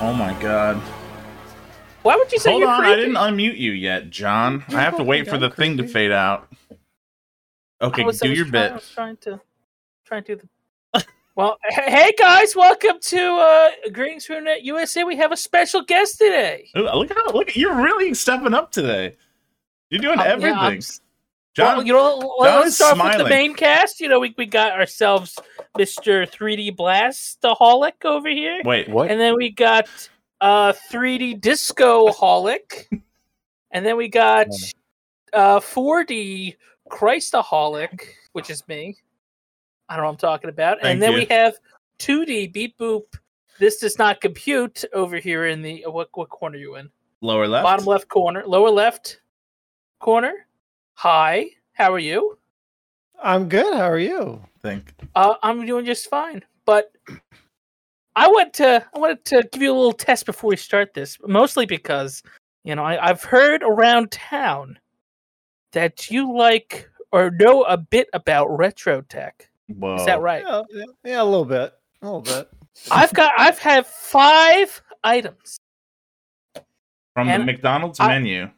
Oh my god. Why would you say Hold you're on, I didn't unmute you yet, John. I have to wait for the thing to fade out. Okay, was- do your trying, I bit. was trying to trying to do the. well, hey guys, welcome to uh, Greetings from Net USA. We have a special guest today. Ooh, Look how look you're really stepping up today. You're doing Um, everything. I'm John, well, you know, John let's is start with the main cast. You know, we, we got ourselves Mr. 3D Blastaholic over here, wait, What? and then we got uh 3D Disco Holic, and then we got uh 4D Christaholic, which is me. I don't know what I'm talking about. Thank and then you. we have 2D Beep Boop. This does not compute over here in the what what corner are you in? lower left. Bottom left corner, lower left corner. Hi, how are you? I'm good. How are you? Think. Uh, I'm doing just fine, but I want to I wanted to give you a little test before we start this, mostly because you know I, I've heard around town that you like or know a bit about retro tech. Whoa. Is that right? Yeah, yeah, yeah, a little bit. A little bit. I've got I've had five items, From the McDonald's I- menu.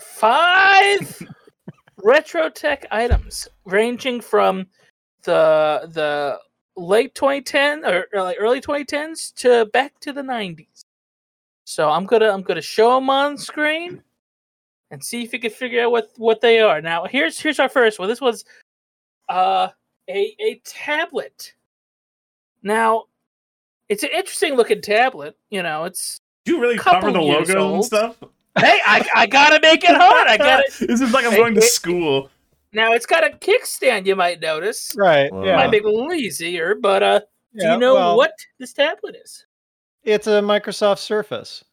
five retro tech items ranging from the the late 2010 or, early 2010s to back to the 90s so i'm gonna i'm gonna show them on screen and see if you can figure out what what they are. Now here's here's our first one. This was uh a a tablet. Now it's an interesting looking tablet you know it's Do you really cover the logo logos and stuff? hey i, I gotta make it hard. I gotta this is like I'm going to school. Now it's got a kickstand, you might notice. Right. Wow. Yeah. Might make it a little easier, but uh, do you know well, what this tablet is? It's a Microsoft Surface.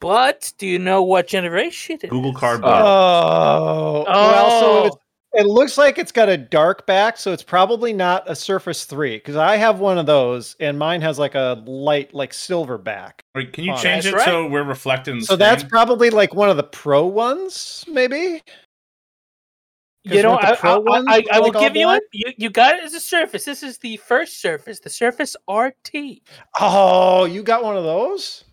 But do you know what generation it is? Google Cardboard. Oh. Oh, Well, so it's, it looks like it's got a dark back, so it's probably not a Surface 3 because I have one of those and mine has like a light, like silver back. Wait, can you Oh, change that's it right. so we're reflecting the So that's probably like one of the pro ones, maybe? You 'Cause know, I, I, ones, I, I will like, all give you one. You, you got it as a Surface. This is the first Surface, the Surface RT. Oh, you got one of those?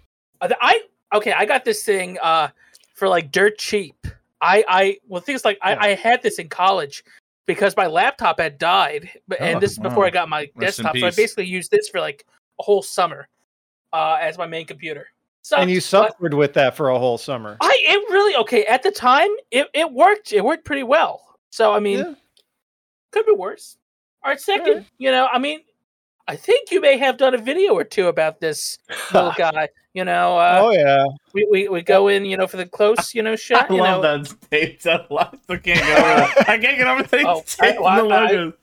Uh, I okay, I got this thing uh for like dirt cheap. I I well things like Yeah. I, I had this in college because my laptop had died, but and Oh, this is before I got my Rest desktop. So I basically used this for like a whole summer uh as my main computer. Sucked, and you but suffered with that for a whole summer. I it really okay at the time it, it worked it worked pretty well. So I mean Yeah. could be worse. All right, second, Alright. you know, I mean, I think you may have done a video or two about this little guy. You know, uh, oh yeah. we, we we go in, you know, for the close, you know, I shot. You love know, that tape. I can't get over it. I can't get over that Oh, tape I- well, the I-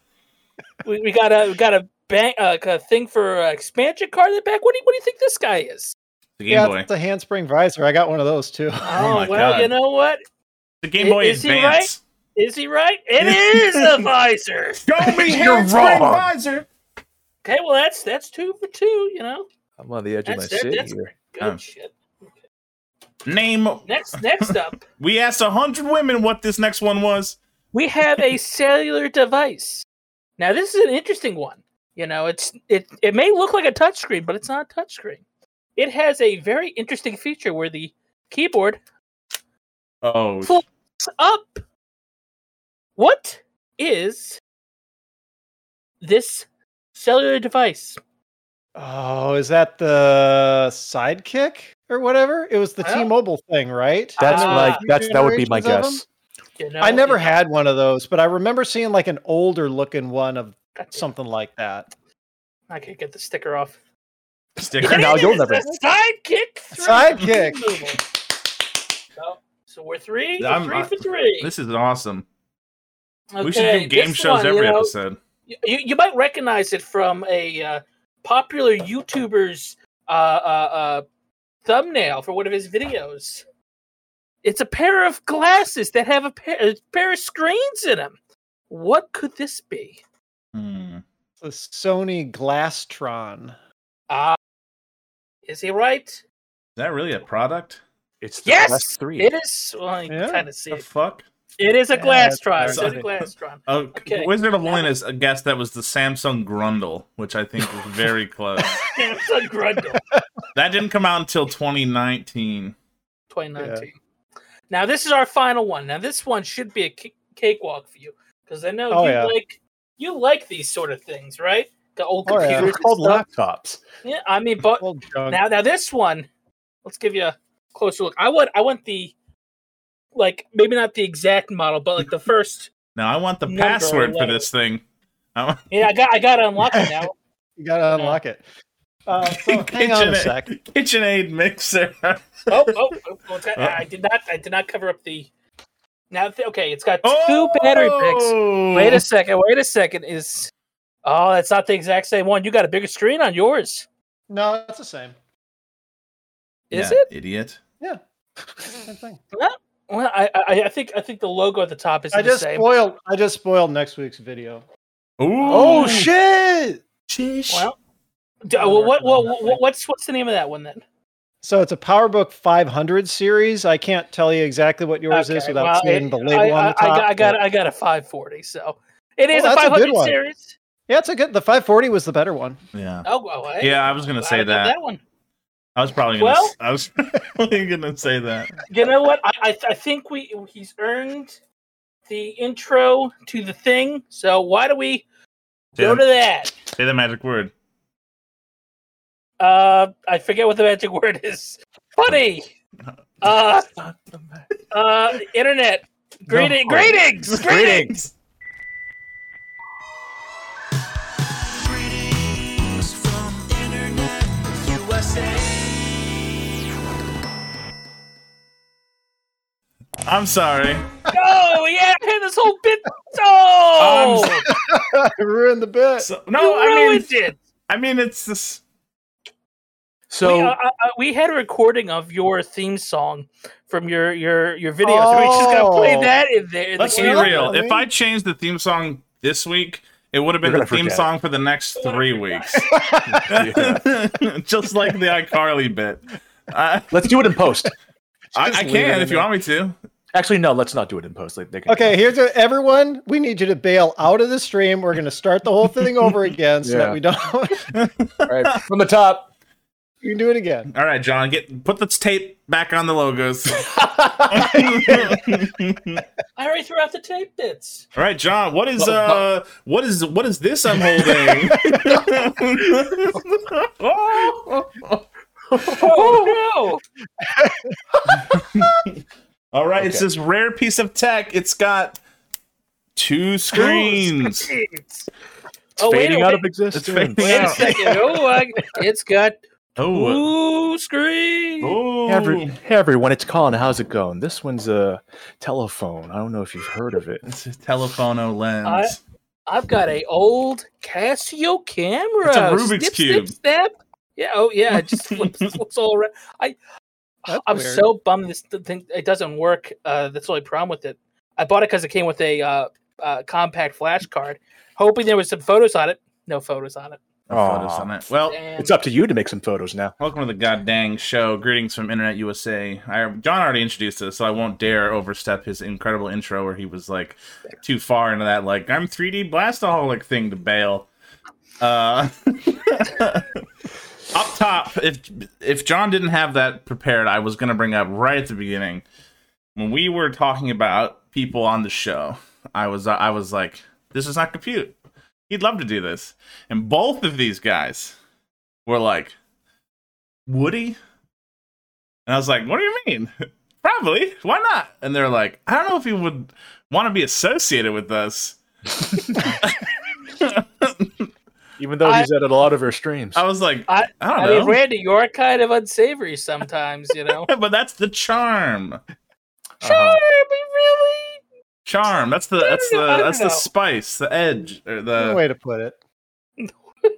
we, we got a we got a bank uh, a thing for uh, expansion card in the back. What do you what do you think this guy is? The Game yeah, Boy. it's a handspring visor. I got one of those too. Oh, my well, God. you know what? The Game Boy is he right? Advance. Is he right? It is a visor. Show me You're wrong. visor. Okay, well that's that's two for two. You know, I'm on the edge of my that- seat that's- here. good Oh. shit. Name. Next next up, We asked a hundred women what this next one was. we have a cellular device. Now this is an interesting one. You know, it's it it may look like a touchscreen, but it's not a touchscreen. It has a very interesting feature where the keyboard Oh, Full- up. What is this cellular device? Oh, is that the sidekick or whatever? It was the Well, T-Mobile thing, right? That's Ah. like that's that would be my guess. You know, I never you had one of those, but I remember seeing like an older looking one of something like that. I can't get the sticker off. sticker. Now It you'll is never- a sidekick. Sidekick. So, so we're three. I'm- We're three I- for three. This is awesome. We should do game shows one, every you know, episode. You, you might recognize it from a uh, popular YouTuber's uh, uh, uh, thumbnail for one of his videos. It's a pair of glasses that have a pair, a pair of screens in them. What could this be? Hmm. The Sony Glasstron. Ah, is he right? Is that really a product? It's the Yes, three. it is. Well, you Yeah. kind of see The it. fuck? It is a Yeah, glass that's It's a funny. glass tron. Oh, Okay. Wizard of Loneliness a guess that was the Samsung Grundle, which I think was very close. Samsung Grundle, that didn't come out until 2019. 2019. Now this is our final one. Now this one should be a ca- cakewalk for you because I know Oh, you yeah. like you like these sort of things, right? The old Oh, yeah. computers. Called stuff. laptops. Yeah, I mean, but now now this one, let's give you a closer look. I want I want the like maybe not the exact model, but like the first. Now I want the password for this thing. I want- Yeah, I got I got to unlock it now. you gotta unlock it. Uh, so hang on a KitchenAid- sec. KitchenAid mixer. Oh, oh, oh, oh, it's I did not I did not cover up the. Now th- okay, it's got two battery picks. Oh! Wait a second. Wait a second. Is oh, that's not the exact same one. You got a bigger screen on yours. No, it's the same. Is Yeah, it? idiot? Yeah. Same thing. Well, I, I I think I think the logo at the top is I the just same. spoiled. I just spoiled next week's video. Ooh. Oh shit! Sheesh. Well, d- uh, what, what, what what's what's the name of that one then? So it's a PowerBook 500 series. I can't tell you exactly what yours is Okay, without well, seeing it- the label I, on the top. I got I got, but- I got a 540, so it is Oh, a that's a good 500 series. yeah, it's a good. The 540 was the better one. yeah. Oh, hey, Yeah, I was gonna say I that. that one. I was probably gonna. Well- I was probably gonna say that. You know what? I, I I think we he's earned the intro to the thing. So why do we go Yeah. to that? Say the magic word. Uh, I forget what the magic word is. Funny. Uh, uh, internet. Greeting, No. greetings, greetings. Greetings I'm sorry. Oh yeah, this whole bit. Oh, I ruined the bit. So, you no, I mean, ruined it. I mean, it's this. So we, uh, uh, uh, we had a recording of your theme song from your your your video, so we just gotta play Oh. that in there. in Let's be real. I If I changed the theme song this week, it would have been the theme forget. song for the next three weeks. Just like the iCarly bit. I, let's do it in post. I, I can if you there. want me to. Actually, no. Let's not do it in post. Like, they can- Okay, here's a, everyone. We need you to bail out of the stream. We're going to start the whole thing over again so Yeah. that we don't. All right, from the top. you can do it again. All right, John, get put the tape back on the logos. I already threw out the tape bits. All right, John, what is uh what is what is this I'm holding? oh. Oh no! All right, it's this rare piece of tech. It's got two screens. It's oh, It's fading out of existence. It's existence. fading Wait a out. second. Oh, I, it's got Oh. two screens. Oh. Every, hey everyone, it's Colin. How's it going? This one's a telephone. I don't know if you've heard of it. It's a telephono lens. I- I've got a old Casio camera. It's a Rubik's snip, Cube. Snip, snap. Yeah. Oh, yeah. It just flips, flips all around. I, That's I'm weird. so bummed this thing it doesn't work. Uh, that's the only problem with it. I bought it because it came with a uh, uh, compact flash card, hoping there was some photos on it. No photos on it. No Photos on it. Well, Damn. It's up to you to make some photos now. welcome to the goddamn show. Greetings from Internet USA. I, John already introduced us, so I won't dare overstep his incredible intro where he was like too far into that, like I'm 3D blastaholic thing to bail. Uh, up top, if if John didn't have that prepared, I was gonna bring up right at the beginning when we were talking about people on the show. I was I was like, this is not compute. He'd love to do this, and both of these guys were like, Woody, and I was like, what do you mean? Probably. Why not? And they're like, I don't know if he would want to be associated with us. Even though I- he's at a lot of her streams. I was like, I, I don't I know. mean, Randy, you're kind of unsavory sometimes, you know. but that's the charm. Sure, Uh-huh. really, Charm. That's the that's the I don't that's the spice, the edge, or Good the. way to put it.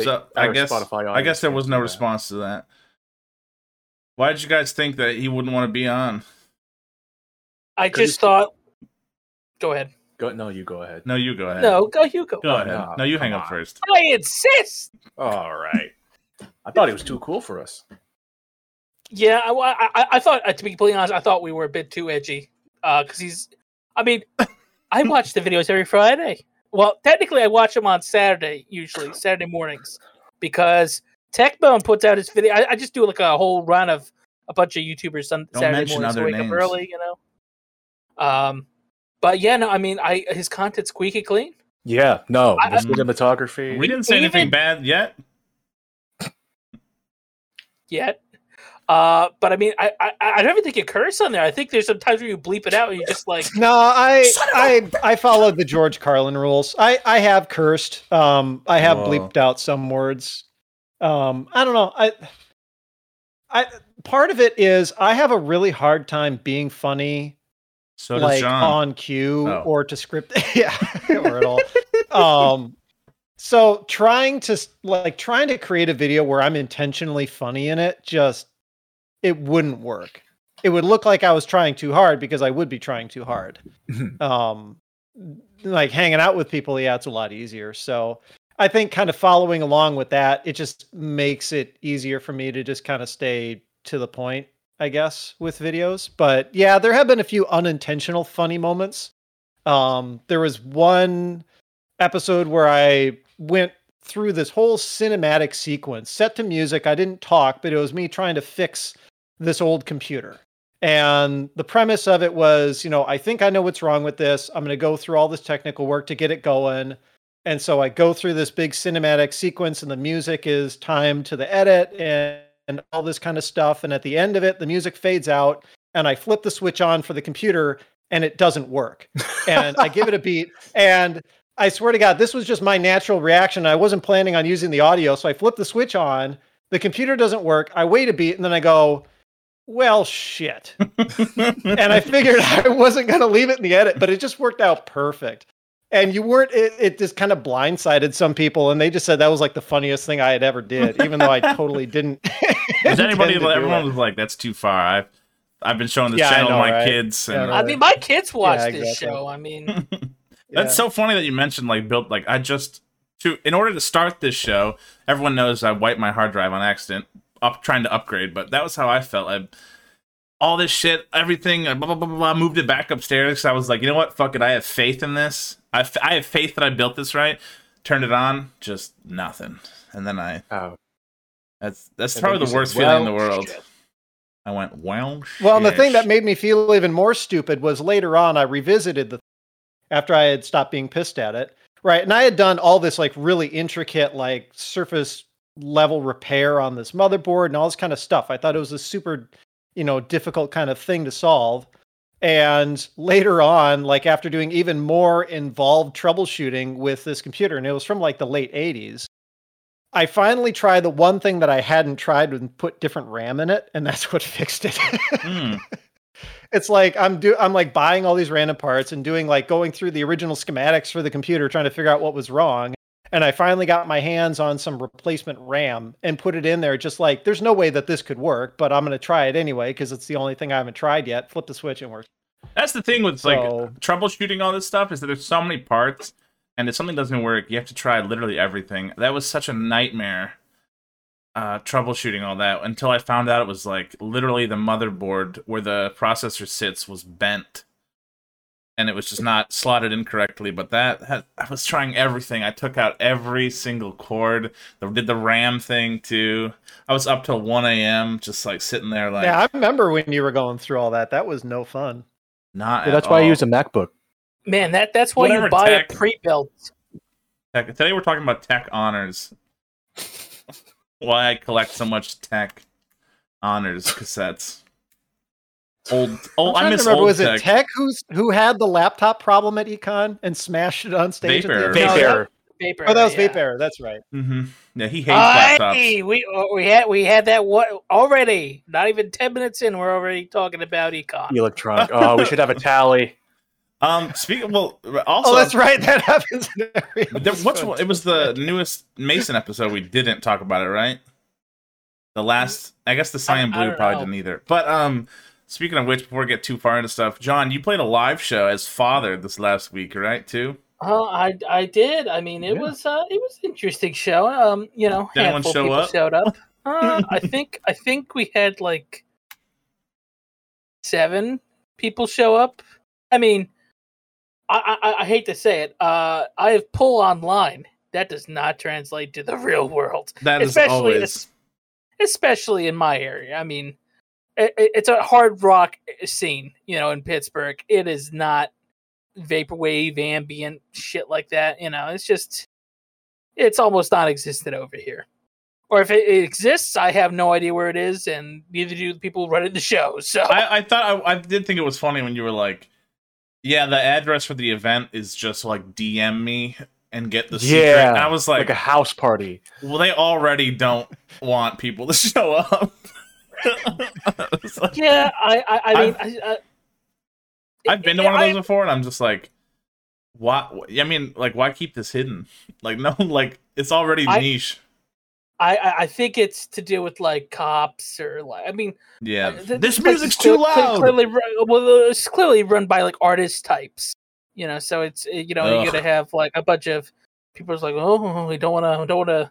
So I guess I guess there was no audience, yeah. response to that. Why did you guys think that he wouldn't want to be on? I just thought. Go ahead. Go, no, you go ahead. No, you go ahead. No, go. You go. go Oh, ahead. no, No, you hang come up first. I insist. All right. I thought he was too cool for us. Yeah, I, I, I- I thought uh, to be completely honest, I thought we were a bit too edgy. Because he's, I mean, I watch the videos every Friday. Well, technically, I watch them on Saturday usually, Saturday mornings, because Techmoan puts out his video. I, I just do like a whole run of a bunch of YouTubers on Don't Saturday mention mornings. other wake names. up early, you know. Um, but yeah, no, I mean, I his content's squeaky clean. Yeah, no, I- the cinematography. We didn't say anything bad yet. yet. Uh, but I mean, I, I I don't even think you curse on there. I think there's some times where you bleep it out and you're just like No, I I I followed the George Carlin rules. I I have cursed. Um, I have Whoa. bleeped out some words. Um, I don't know. I I part of it is I have a really hard time being funny So like on cue Oh. or to script yeah or at all. Um so trying to like trying to create a video where i'm intentionally funny in it just it wouldn't work. It would look like i was trying too hard because i would be trying too hard. Um like hanging out with people yeah it's a lot easier. So i think kind of following along with that it just makes it easier for me to just kind of stay to the point i guess with videos but yeah there have been a few unintentional funny moments um there was one episode where i went through this whole cinematic sequence set to music i didn't talk but it was me trying to fix this old computer and the premise of it was, you know, I think I know what's wrong with this. I'm going to go through all this technical work to get it going. And so I go through this big cinematic sequence, and the music is timed to the edit and, and all this kind of stuff. And at the end of it, the music fades out, and I flip the switch on for the computer, and it doesn't work. And I give it a beat, and I swear to God, this was just my natural reaction. I wasn't planning on using the audio, so I flip the switch on. The computer doesn't work. I wait a beat, and then I go, well, shit. and I figured I wasn't going to leave it in the edit, but it just worked out perfect. And you weren't, it, it just kind of blindsided some people, and they just said that was like the funniest thing I had ever did, even though I totally didn't. Is anybody? to Everyone was like, "That's too far." I've I've been showing this Yeah, I channel to know, my right? kids, Yeah, and I I mean, my kids watch Yeah, this exactly. show. I mean, That's Yeah. so funny that you mentioned like built like I just to in order to start this show, everyone knows I wiped my hard drive on accident, up trying to upgrade, but that was how I felt. I all this shit, everything, blah blah blah blah, blah moved it back upstairs. 'cause I was like, you know what, fuck it, I have faith in this. I, f- I have faith that I built this right. Turned it on, just nothing, and then I Oh, that's that's And probably the worst said, feeling in the world. shit." I went well. Well, and the thing that made me feel even more stupid was later on I revisited the after I had stopped being pissed at it. Right. And I had done all this like really intricate like surface level repair on this motherboard and all this kind of stuff. I thought it was a super, you know, difficult kind of thing to solve. And later on, like after doing even more involved troubleshooting with this computer, and it was from like the late 80s, I finally tried the one thing that I hadn't tried and put different RAM in it, and that's what fixed it. Hmm. it's like I'm do I'm like buying all these random parts and doing like going through the original schematics for the computer trying to figure out what was wrong. And I finally got my hands on some replacement RAM and put it in there just like there's no way that this could work, but I'm going to try it anyway because it's the only thing I haven't tried yet. Flip the switch and work. That's the thing with So- like troubleshooting all this stuff is that there's so many parts, and if something doesn't work, you have to try literally everything. That was such a nightmare. Uh, troubleshooting all that until I found out it was like literally the motherboard where the processor sits was bent, and it was just not slotted incorrectly. But that had, I was trying everything. I took out every single cord. I did the RAM thing too. I was up till one a.m. just like sitting there like yeah, I remember when you were going through all that. That was no fun. not. yeah, at that's why I use a MacBook. man, that that's why Whatever you buy tech. a pre-built. Tech. Today we're talking about tech honors. Why I collect so much tech honors cassettes. Old, old. I I'm trying miss to remember, old was tech. it Tech who's who had the laptop problem at Econ and smashed it on stage? at the Vape end? Error. No, Vape that- Error. Vapor. Oh, that was yeah. Vaperror. That's right. Mm-hmm. Yeah, he hates laptops. Hey, we uh, we had we had that what already. Not even ten minutes in, we're already talking about econ. Electronic. Oh, we should have a tally. Um, speaking. Well, also, oh, that's right. That happens in every There, what's it was the newest Mason episode. We didn't talk about it, right? The last, I guess the Cyan Blue probably know. didn't either. But um, speaking of which, before we get too far into stuff, John, you played a live show as father this last week, right? Too. Oh, I I did. I mean, it Yeah. was uh, it was an interesting show. Um, you know, Did handful show people up? showed up. Uh, I think I think we had like seven people show up. I mean, I I, I hate to say it. Uh, I have pull online. That does not translate to the real world, That is especially always. especially in my area. I mean, it, it's a hard rock eh, scene, you know, in Pittsburgh. It is not vaporwave, ambient shit like that. You know, it's just it's almost non-existent over here. Or if it, it exists, I have no idea where it is, and neither do the people running the show. So I, I thought I, I did think it was funny when you were like, "Yeah, the address for the event is just like DM me and get the secret." Yeah, And I was like, like a house party. "Well, they already don't want people to show up." Like- yeah, I I, I mean, I, I, I've been to one of those before, and I'm just like, "Why?" I mean, like, why keep this hidden? Like, no, like it's already niche. I, I think it's to do with like cops or like I mean Yeah, Uh, th- this music's too loud. Clearly, well, it's clearly run by like artist types, you know. So it's uh, you know Ugh. you're gonna have like a bunch of people who's like, oh, we don't want to, don't want to,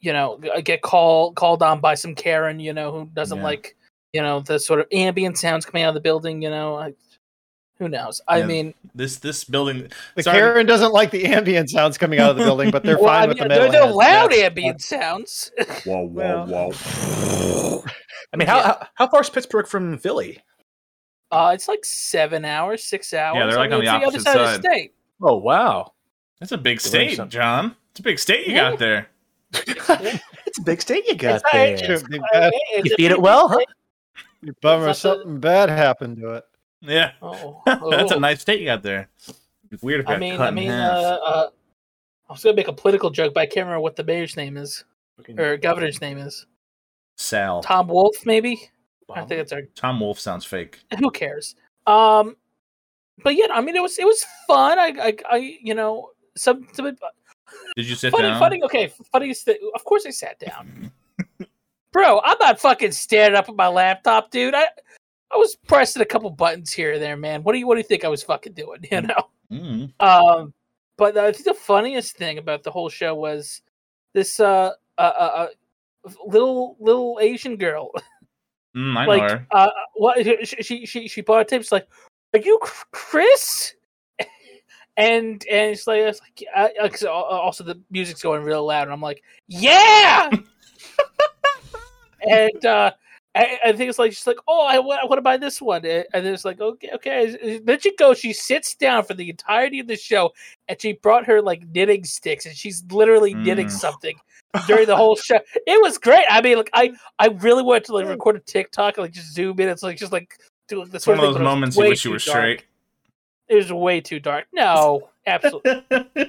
you know, get called called on by some Karen, you know, who doesn't Yeah. like, you know, the sort of ambient sounds coming out of the building, you know. I, who knows? I Yeah. mean, This this building. The Sorry. Karen doesn't like the ambient sounds coming out of the building, but they're well, fine I with the they're, metal. they're loud ambient sounds. Whoa, whoa, whoa! I mean, how how, how far is Pittsburgh from Philly? Uh, it's like seven hours, six hours. Yeah, they're, I like, on the it's opposite other side, side. of the state. Oh wow, That's a big state. John. It's a big state you Yeah. got there. It's a big state you got It's not- there. it's- Should be bad. it's You a feed it well, state. huh? Bummer, It's not something bad happened to it. Yeah, Oh, that's a oh. nice state you got there. It's weird if I mean, cut I mean, uh, uh, I was gonna make a political joke, but I can't remember what the mayor's name is or governor's name is. Sal. Tom Wolf, maybe. I think it's our. Tom Wolf sounds fake. Who cares? Um, but yeah, I mean, it was it was fun. I, I, I you know, some, some Did you sit funny, down? funny. Okay, funny. th- Of course, I sat down, bro. I'm not fucking standing up at my laptop, dude. I, I was pressing a couple buttons here and there, man. What do you, what do you think I was fucking doing? You know. Mm. Um, but I think the funniest thing about the whole show was this uh, uh, uh, uh little little Asian girl. Mm, I know like, her. uh, what she she she, bought a tape. She's like, "Are you Chris?" And and it's like, it's like uh, uh, also the music's going real loud, and I'm like, "Yeah!" and uh, I, I think it's like she's like, "Oh, I, want to buy this one," and then it's like, "Okay, okay." Then she goes, she sits down for the entirety of the show, and she brought her like knitting sticks, and she's literally knitting Mm. something during the whole show. It was great. I mean, like I I really wanted to like record a TikTok, and, like just zoom in. It's like just like do the It's sort one of those thing, but it was moments you way wish you were straight. It was way too dark. No, absolutely.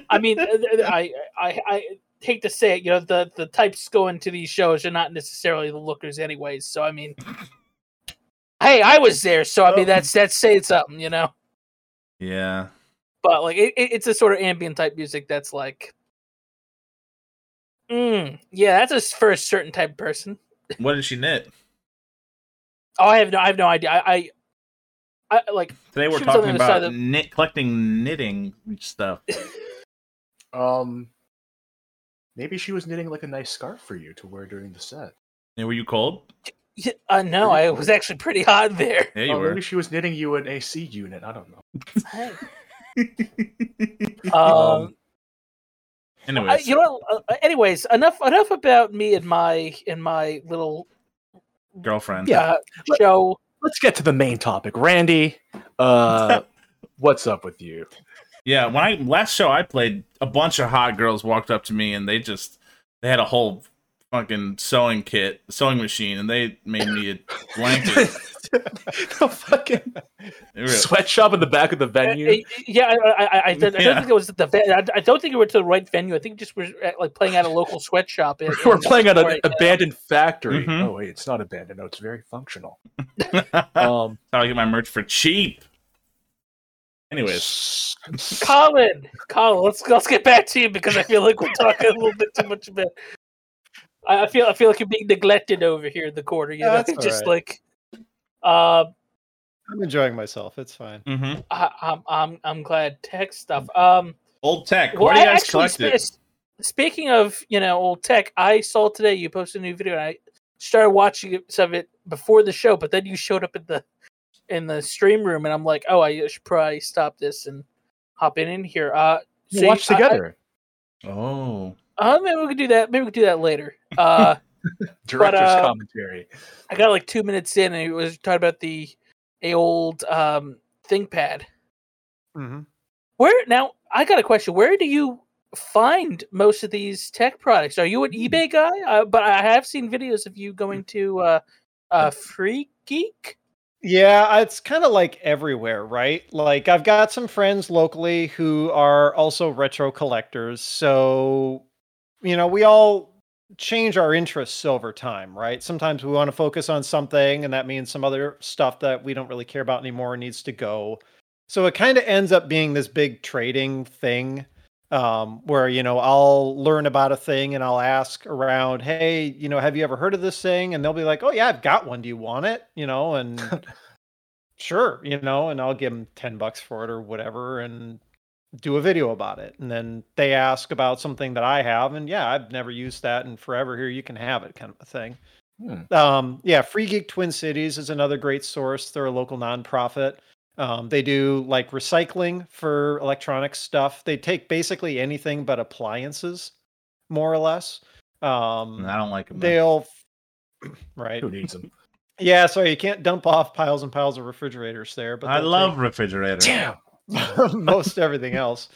I mean, uh, I, I, I hate to say it. You know, the the types going to these shows are not necessarily the lookers, anyways. So I mean, hey, I was there, so I mean that's that's saying something, you know. yeah. But like, it, it- it's a sort of ambient type music that's like, mm, yeah, that's a for a certain type of person. What did she knit? Oh, I have no, I have no idea. I, I, I like. Today we're She was on the talking about of knit, collecting knitting stuff. Um, maybe she was knitting like a nice scarf for you to wear during the set. Hey, were you cold? Yeah, uh, no, I was actually pretty hot there. Yeah, you oh, were. maybe she was knitting you an AC unit. I don't know. Hey. Um, I, Anyways, you know, uh, anyways, enough enough about me and my and my little girlfriend. Yeah. uh, show. Let's get to the main topic, Randy. Uh, what's up with you? Yeah, when I last show I played, a bunch of hot girls walked up to me and they just they had a whole fucking sewing kit, sewing machine, and they made me a blanket. the fucking sweatshop in the back of the Uh, venue. uh, yeah, I, I, I, I don't Yeah. think it was at the. Ve- I, I don't think it went to the right venue. I think just we're at, like playing at a local sweatshop. in- We're in playing at an Detroit, yeah. abandoned factory. Mhm. Oh wait, it's not abandoned. No, it's very functional. Um, how I get my merch for cheap. Anyways, Colin, Colin, let's let's get back to you because I feel like we're talking a little bit too much about. I I feel I feel like you're being neglected over here in the corner. You know, That's all just right. like, um, I'm enjoying myself. It's fine. hmm I, I'm I'm I'm glad tech stuff. Um, old tech. well, Where do you I guys actually collect spe- it? s- speaking of you know old tech, I saw today you posted a new video, and I started watching some of it before the show, but then you showed up in the in the stream room, and I'm like, oh, I should probably stop this and hop in in here. Uh, so watch you- I- together. Oh, Uh, maybe we could do that. Maybe we could do that later. Uh, Director's uh, commentary. I got like two minutes in, and it was talking about the a old um ThinkPad. Mhm. Where now? I got a question. Where do you find most of these tech products? Are you an eBay guy? Uh, but I have seen videos of you going to uh, uh, Free Geek. Yeah, it's kind of like everywhere, right? Like I've got some friends locally who are also retro collectors. So, you know, we all change our interests over time, right? Sometimes we want to focus on something and that means some other stuff that we don't really care about anymore needs to go. So it kind of ends up being this big trading thing um, where, you know, I'll learn about a thing and I'll ask around, hey, you know, have you ever heard of this thing? And they'll be like, oh, yeah, I've got one. Do you want it? You know, and sure, you know, and I'll give them 10 bucks for it or whatever and do a video about it. And then they ask about something that I have. And yeah, I've never used that in forever. Here, you can have it kind of a thing. Hmm. Um, yeah, Free Geek Twin Cities is another great source. They're a local nonprofit. Um, they do like recycling for electronic stuff. They take basically anything but appliances, more or less. Um, I don't like them. they'll, right? Who needs them? Yeah, sorry, you can't dump off piles and piles of refrigerators there. But I love refrigerators. Damn. most everything else.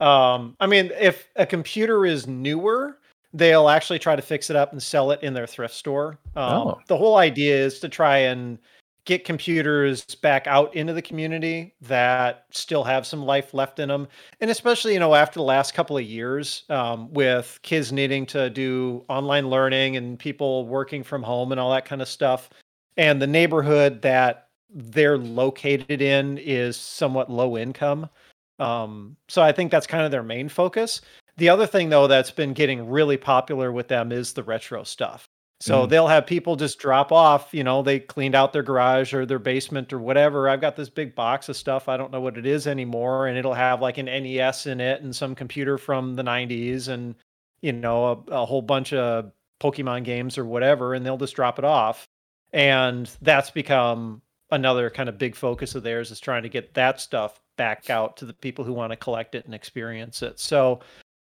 Um, I mean, if a computer is newer, they'll actually try to fix it up and sell it in their thrift store. Um, Oh. The whole idea is to try and get computers back out into the community that still have some life left in them, and especially you know after the last couple of years um, with kids needing to do online learning and people working from home and all that kind of stuff and the neighborhood that they're located in is somewhat low income. Um, so I think that's kind of their main focus. The other thing though that's been getting really popular with them is the retro stuff. So Mm. they'll have people just drop off, you know, they cleaned out their garage or their basement or whatever. I've got this big box of stuff. I don't know what it is anymore. And it'll have like an NES in it and some computer from the 90s and, you know, a, a whole bunch of Pokemon games or whatever. And they'll just drop it off and that's become another kind of big focus of theirs is trying to get that stuff back out to the people who want to collect it and experience it. So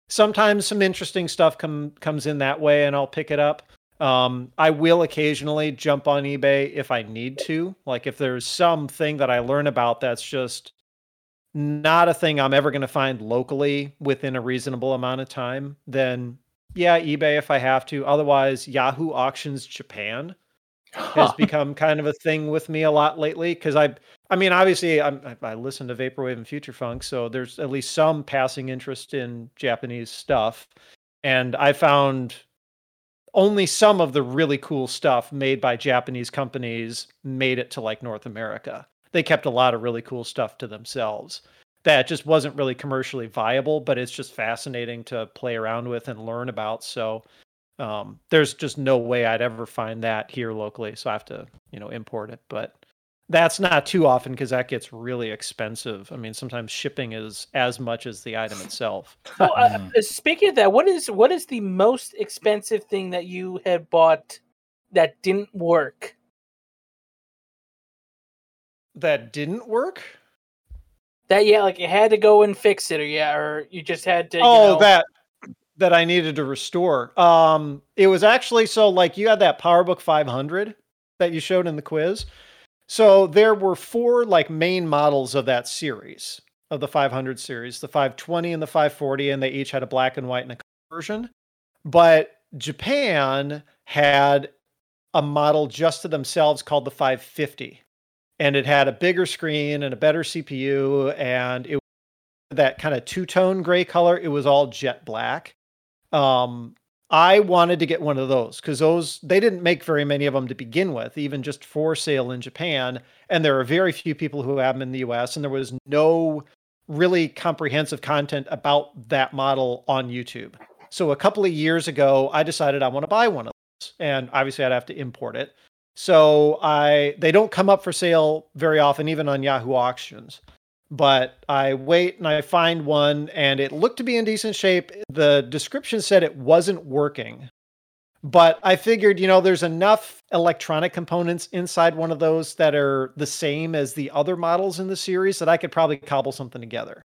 sometimes some interesting stuff come comes in that way and i'll pick it up. Um, i will occasionally jump on ebay if i need to. Like if there's something that i learn about that's just not a thing i'm ever going to find locally within a reasonable amount of time then yeah ebay if i have to. Otherwise yahoo auctions japan has become kind of a thing with me a lot lately because I, I mean, obviously, I'm, I, I listen to vaporwave and future funk, so there's at least some passing interest in Japanese stuff, and I found only some of the really cool stuff made by Japanese companies made it to like North America. They kept a lot of really cool stuff to themselves. That just wasn't really commercially viable, but it's just fascinating to play around with and learn about. So um, there's just no way I'd ever find that here locally, so I have to, you know, import it. But that's not too often because that gets really expensive. I mean, sometimes shipping is as much as the item itself. Well, uh, Mhm. uh, speaking of that, what is what is the most expensive thing that you had bought that didn't work? That didn't work. That yeah, like you had to go and fix it, or yeah, or you just had to. you oh, know- that that I needed to restore. Um, it was actually so like you had that PowerBook 500 that you showed in the quiz. So there were four like main models of that series of the 500 series, the 520 and the 540, and they each had a black and white and a version. But Japan had a model just to themselves called the 550, and it had a bigger screen and a better CPU, and it was that kind of two tone gray color. It was all jet black. Um, I wanted to get one of those because those they didn't make very many of them to begin with, even just for sale in Japan. And there are very few people who have them in the US, and there was no really comprehensive content about that model on YouTube. So a couple of years ago, I decided I want to buy one of those, and obviously I'd have to import it. So I they don't come up for sale very often, even on Yahoo auctions. But I wait and I find one and it looked to be in decent shape. The description said it wasn't working. But I figured, you know, there's enough electronic components inside one of those that are the same as the other models in the series that I could probably cobble something together.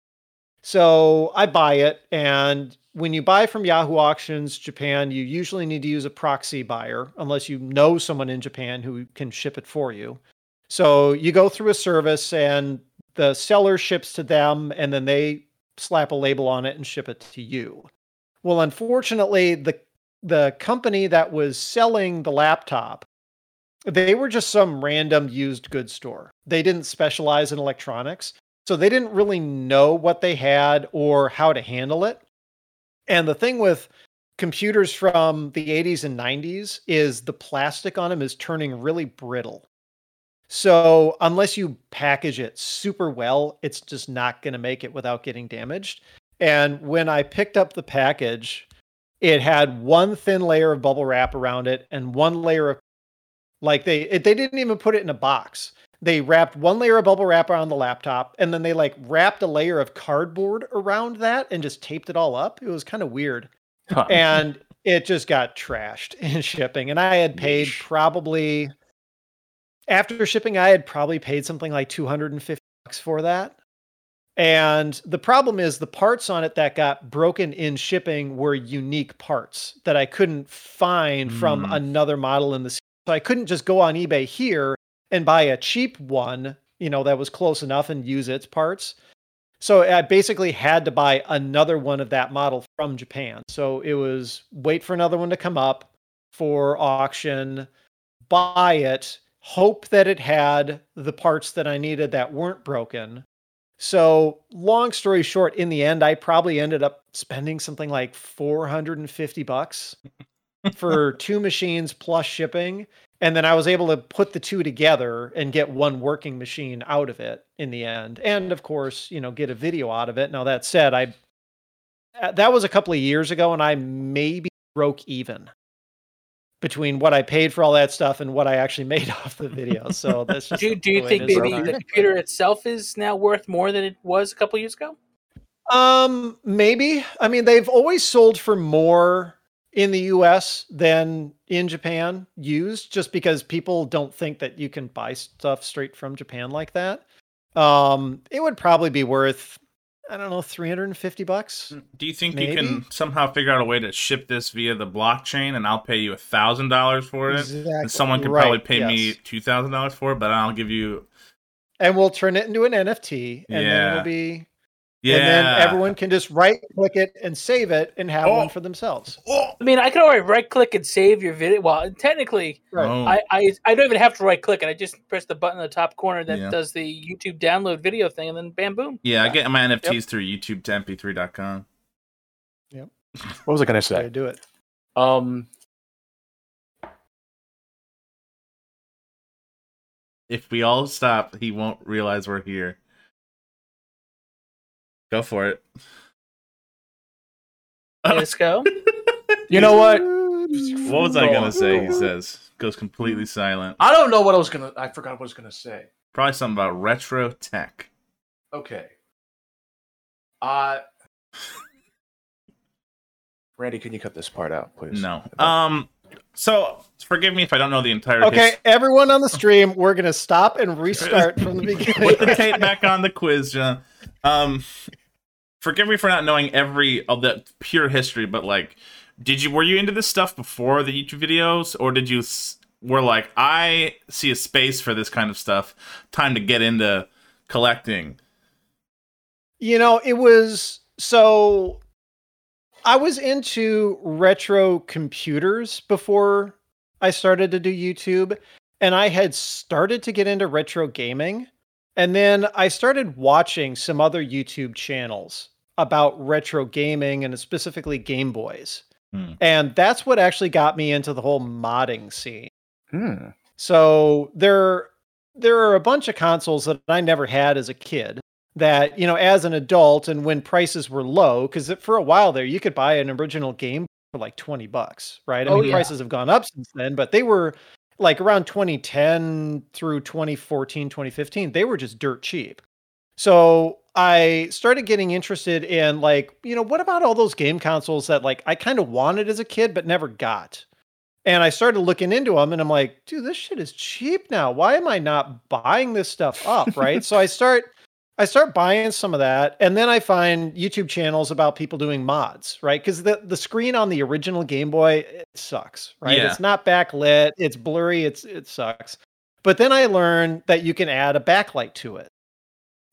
So I buy it. And when you buy from Yahoo Auctions Japan, you usually need to use a proxy buyer unless you know someone in Japan who can ship it for you. So you go through a service and the seller ships to them and then they slap a label on it and ship it to you. Well, unfortunately, the the company that was selling the laptop they were just some random used goods store. They didn't specialize in electronics. So they didn't really know what they had or how to handle it. And the thing with computers from the 80s and 90s is the plastic on them is turning really brittle. So unless you package it super well, it's just not going to make it without getting damaged. And when I picked up the package, it had one thin layer of bubble wrap around it and one layer of like they it, they didn't even put it in a box. They wrapped one layer of bubble wrap around the laptop and then they like wrapped a layer of cardboard around that and just taped it all up. It was kind of weird. Huh. And it just got trashed in shipping. And I had paid probably after shipping, I had probably paid something like 250 bucks for that. And the problem is the parts on it that got broken in shipping were unique parts that I couldn't find from Mm. another model in the series. So I couldn't just go on eBay here and buy a cheap one, you know, that was close enough and use its parts. So I basically had to buy another one of that model from Japan. So it was wait for another one to come up for auction, buy it, hope that it had the parts that I needed that weren't broken. So, long story short, in the end, I probably ended up spending something like 450 bucks for two machines plus shipping. And then I was able to put the two together and get one working machine out of it in the end. And of course, you know, get a video out of it. Now, that said, I that was a couple of years ago and I maybe broke even between what I paid for all that stuff and what I actually made off the video. So that's just Do, do you the think maybe the computer itself is now worth more than it was a couple years ago? Um, maybe. I mean, they've always sold for more in the US than in Japan used just because people don't think that you can buy stuff straight from Japan like that. Um, it would probably be worth I don't know, 350 bucks. Mm, do you think you can somehow figure out a way to ship this via the blockchain and I'll pay you a thousand dollars for it? Exactly. And someone could Right, probably pay me two thousand dollars for it, but I'll give you And we'll turn it into an NFT and then it'll be yeah. and then everyone can just right click it and save it and have Oh. one for themselves. Oh! I mean, I can already right click and save your video. Well, technically, Right. Oh. I, I I don't even have to right click it. I just press the button in the top corner that Yeah. does the YouTube download video thing, and then bam, boom. yeah, I get my NFTs through YouTube to MP3.com. What was I gonna Way to say? do it. Um, If we all stop, he won't realize we're here. Go for it. Let's go. you know what? What was I gonna say? He says goes completely silent. I don't know what I was gonna. I forgot what I was gonna say. Probably something about retro tech. Okay. Uh Randy, can you cut this part out, please? No. Um. So forgive me if I don't know the entire. Okay, his- everyone on the stream, we're gonna stop and restart from the beginning. Put the tape back on the quiz, John. Um, forgive me for not knowing every of the pure history, but like, did you were you into this stuff before the YouTube videos, or did you were like, I see a space for this kind of stuff, time to get into collecting? You know, it was so I was into retro computers before I started to do YouTube, and I had started to get into retro gaming. And then I started watching some other YouTube channels about retro gaming and specifically Game Boys. Hmm. And that's what actually got me into the whole modding scene. Hmm. So there there are a bunch of consoles that I never had as a kid that, you know, as an adult and when prices were low cuz for a while there you could buy an original game for like 20 bucks, right? I Oh, mean yeah. prices have gone up since then, but they were like around 2010 through 2014, 2015, they were just dirt cheap. So I started getting interested in like, you know, what about all those game consoles that like I kind of wanted as a kid but never got? And I started looking into them and I'm like, dude, this shit is cheap now. Why am I not buying this stuff up? Right. so I start I start buying some of that, and then I find YouTube channels about people doing mods, right? Because the, the screen on the original Game Boy it sucks, right? Yeah. It's not backlit, it's blurry, it's it sucks. But then I learned that you can add a backlight to it.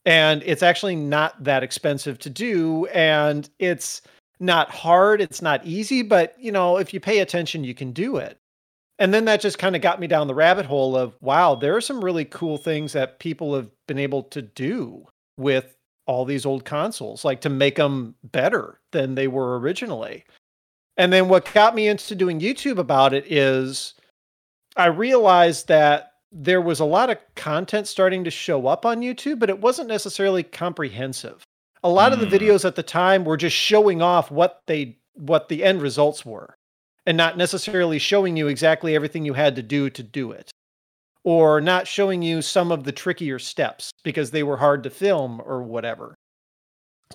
And it's actually not that expensive to do, and it's not hard, it's not easy, but you know, if you pay attention, you can do it. And then that just kind of got me down the rabbit hole of wow, there are some really cool things that people have been able to do with all these old consoles, like to make them better than they were originally. And then what got me into doing YouTube about it is I realized that there was a lot of content starting to show up on YouTube, but it wasn't necessarily comprehensive. A lot of the Mm. videos at the time were just showing off what they what the end results were and not necessarily showing you exactly everything you had to do to do it or not showing you some of the trickier steps because they were hard to film or whatever.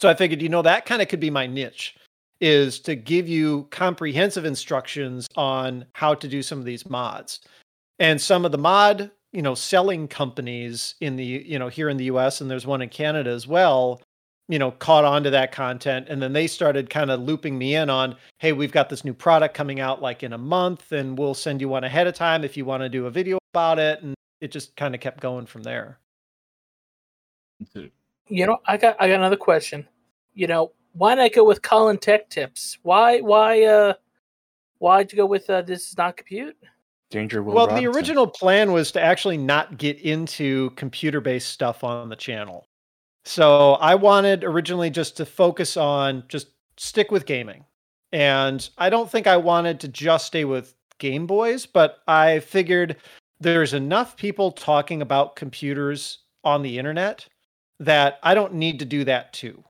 So I figured, you know, that kind of could be my niche is to give you comprehensive instructions on how to do some of these mods. And some of the mod, you know, selling companies in the, you know, here in the US and there's one in Canada as well, you know, caught on to that content and then they started kind of looping me in on, hey, we've got this new product coming out like in a month and we'll send you one ahead of time if you want to do a video about it and it just kind of kept going from there. You know, I got I got another question. You know, why not go with Colin Tech Tips? Why why uh why'd you go with uh, this is not compute? Danger Will well, the original plan was to actually not get into computer-based stuff on the channel. So I wanted originally just to focus on just stick with gaming. And I don't think I wanted to just stay with Game Boys, but I figured there's enough people talking about computers on the internet that I don't need to do that too.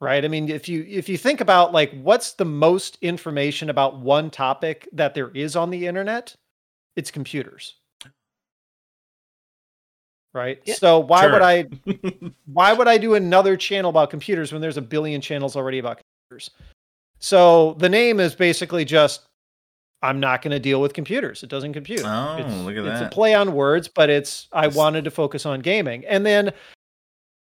Right? I mean, if you if you think about like what's the most information about one topic that there is on the internet, it's computers. Right? Yeah. So why would I why would I do another channel about computers when there's a billion channels already about computers? So the name is basically just I'm not going to deal with computers. It doesn't compute. Oh, it's, look at it's that. a play on words, but it's I It's- wanted to focus on gaming. And then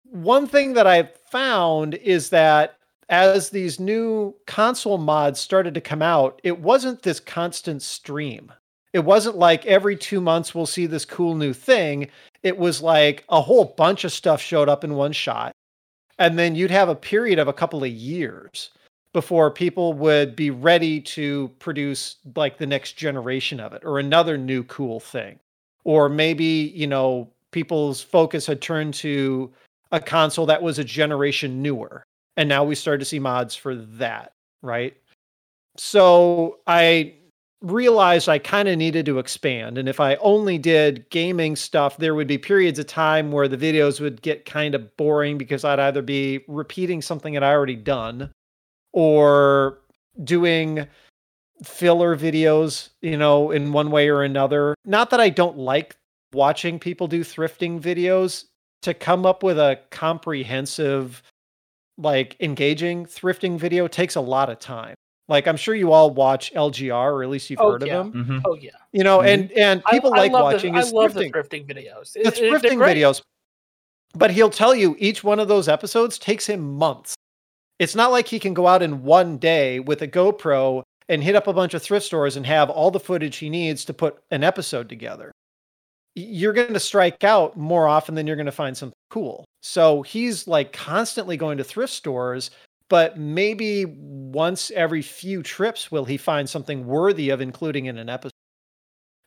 one thing that I found is that as these new console mods started to come out, it wasn't this constant stream. It wasn't like every two months we'll see this cool new thing. It was like a whole bunch of stuff showed up in one shot. And then you'd have a period of a couple of years before people would be ready to produce like the next generation of it or another new cool thing. Or maybe, you know, people's focus had turned to a console that was a generation newer. And now we started to see mods for that, right? So I realized I kind of needed to expand. And if I only did gaming stuff, there would be periods of time where the videos would get kind of boring because I'd either be repeating something that I already done or doing filler videos, you know, in one way or another. Not that I don't like watching people do thrifting videos to come up with a comprehensive like engaging thrifting video takes a lot of time. Like I'm sure you all watch LGR or at least you've Oh, heard yeah. of them. Mhm. Oh yeah, You know, and and people I, like love watching The, I love thrifting the thrifting videos. the It- it- thrifting videos. But he'll tell you each one of those episodes takes him months. It's not like he can go out in one day with a GoPro and hit up a bunch of thrift stores and have all the footage he needs to put an episode together. You're going to strike out more often than you're going to find something cool. So he's like constantly going to thrift stores, but maybe once every few trips will he find something worthy of including in an episode.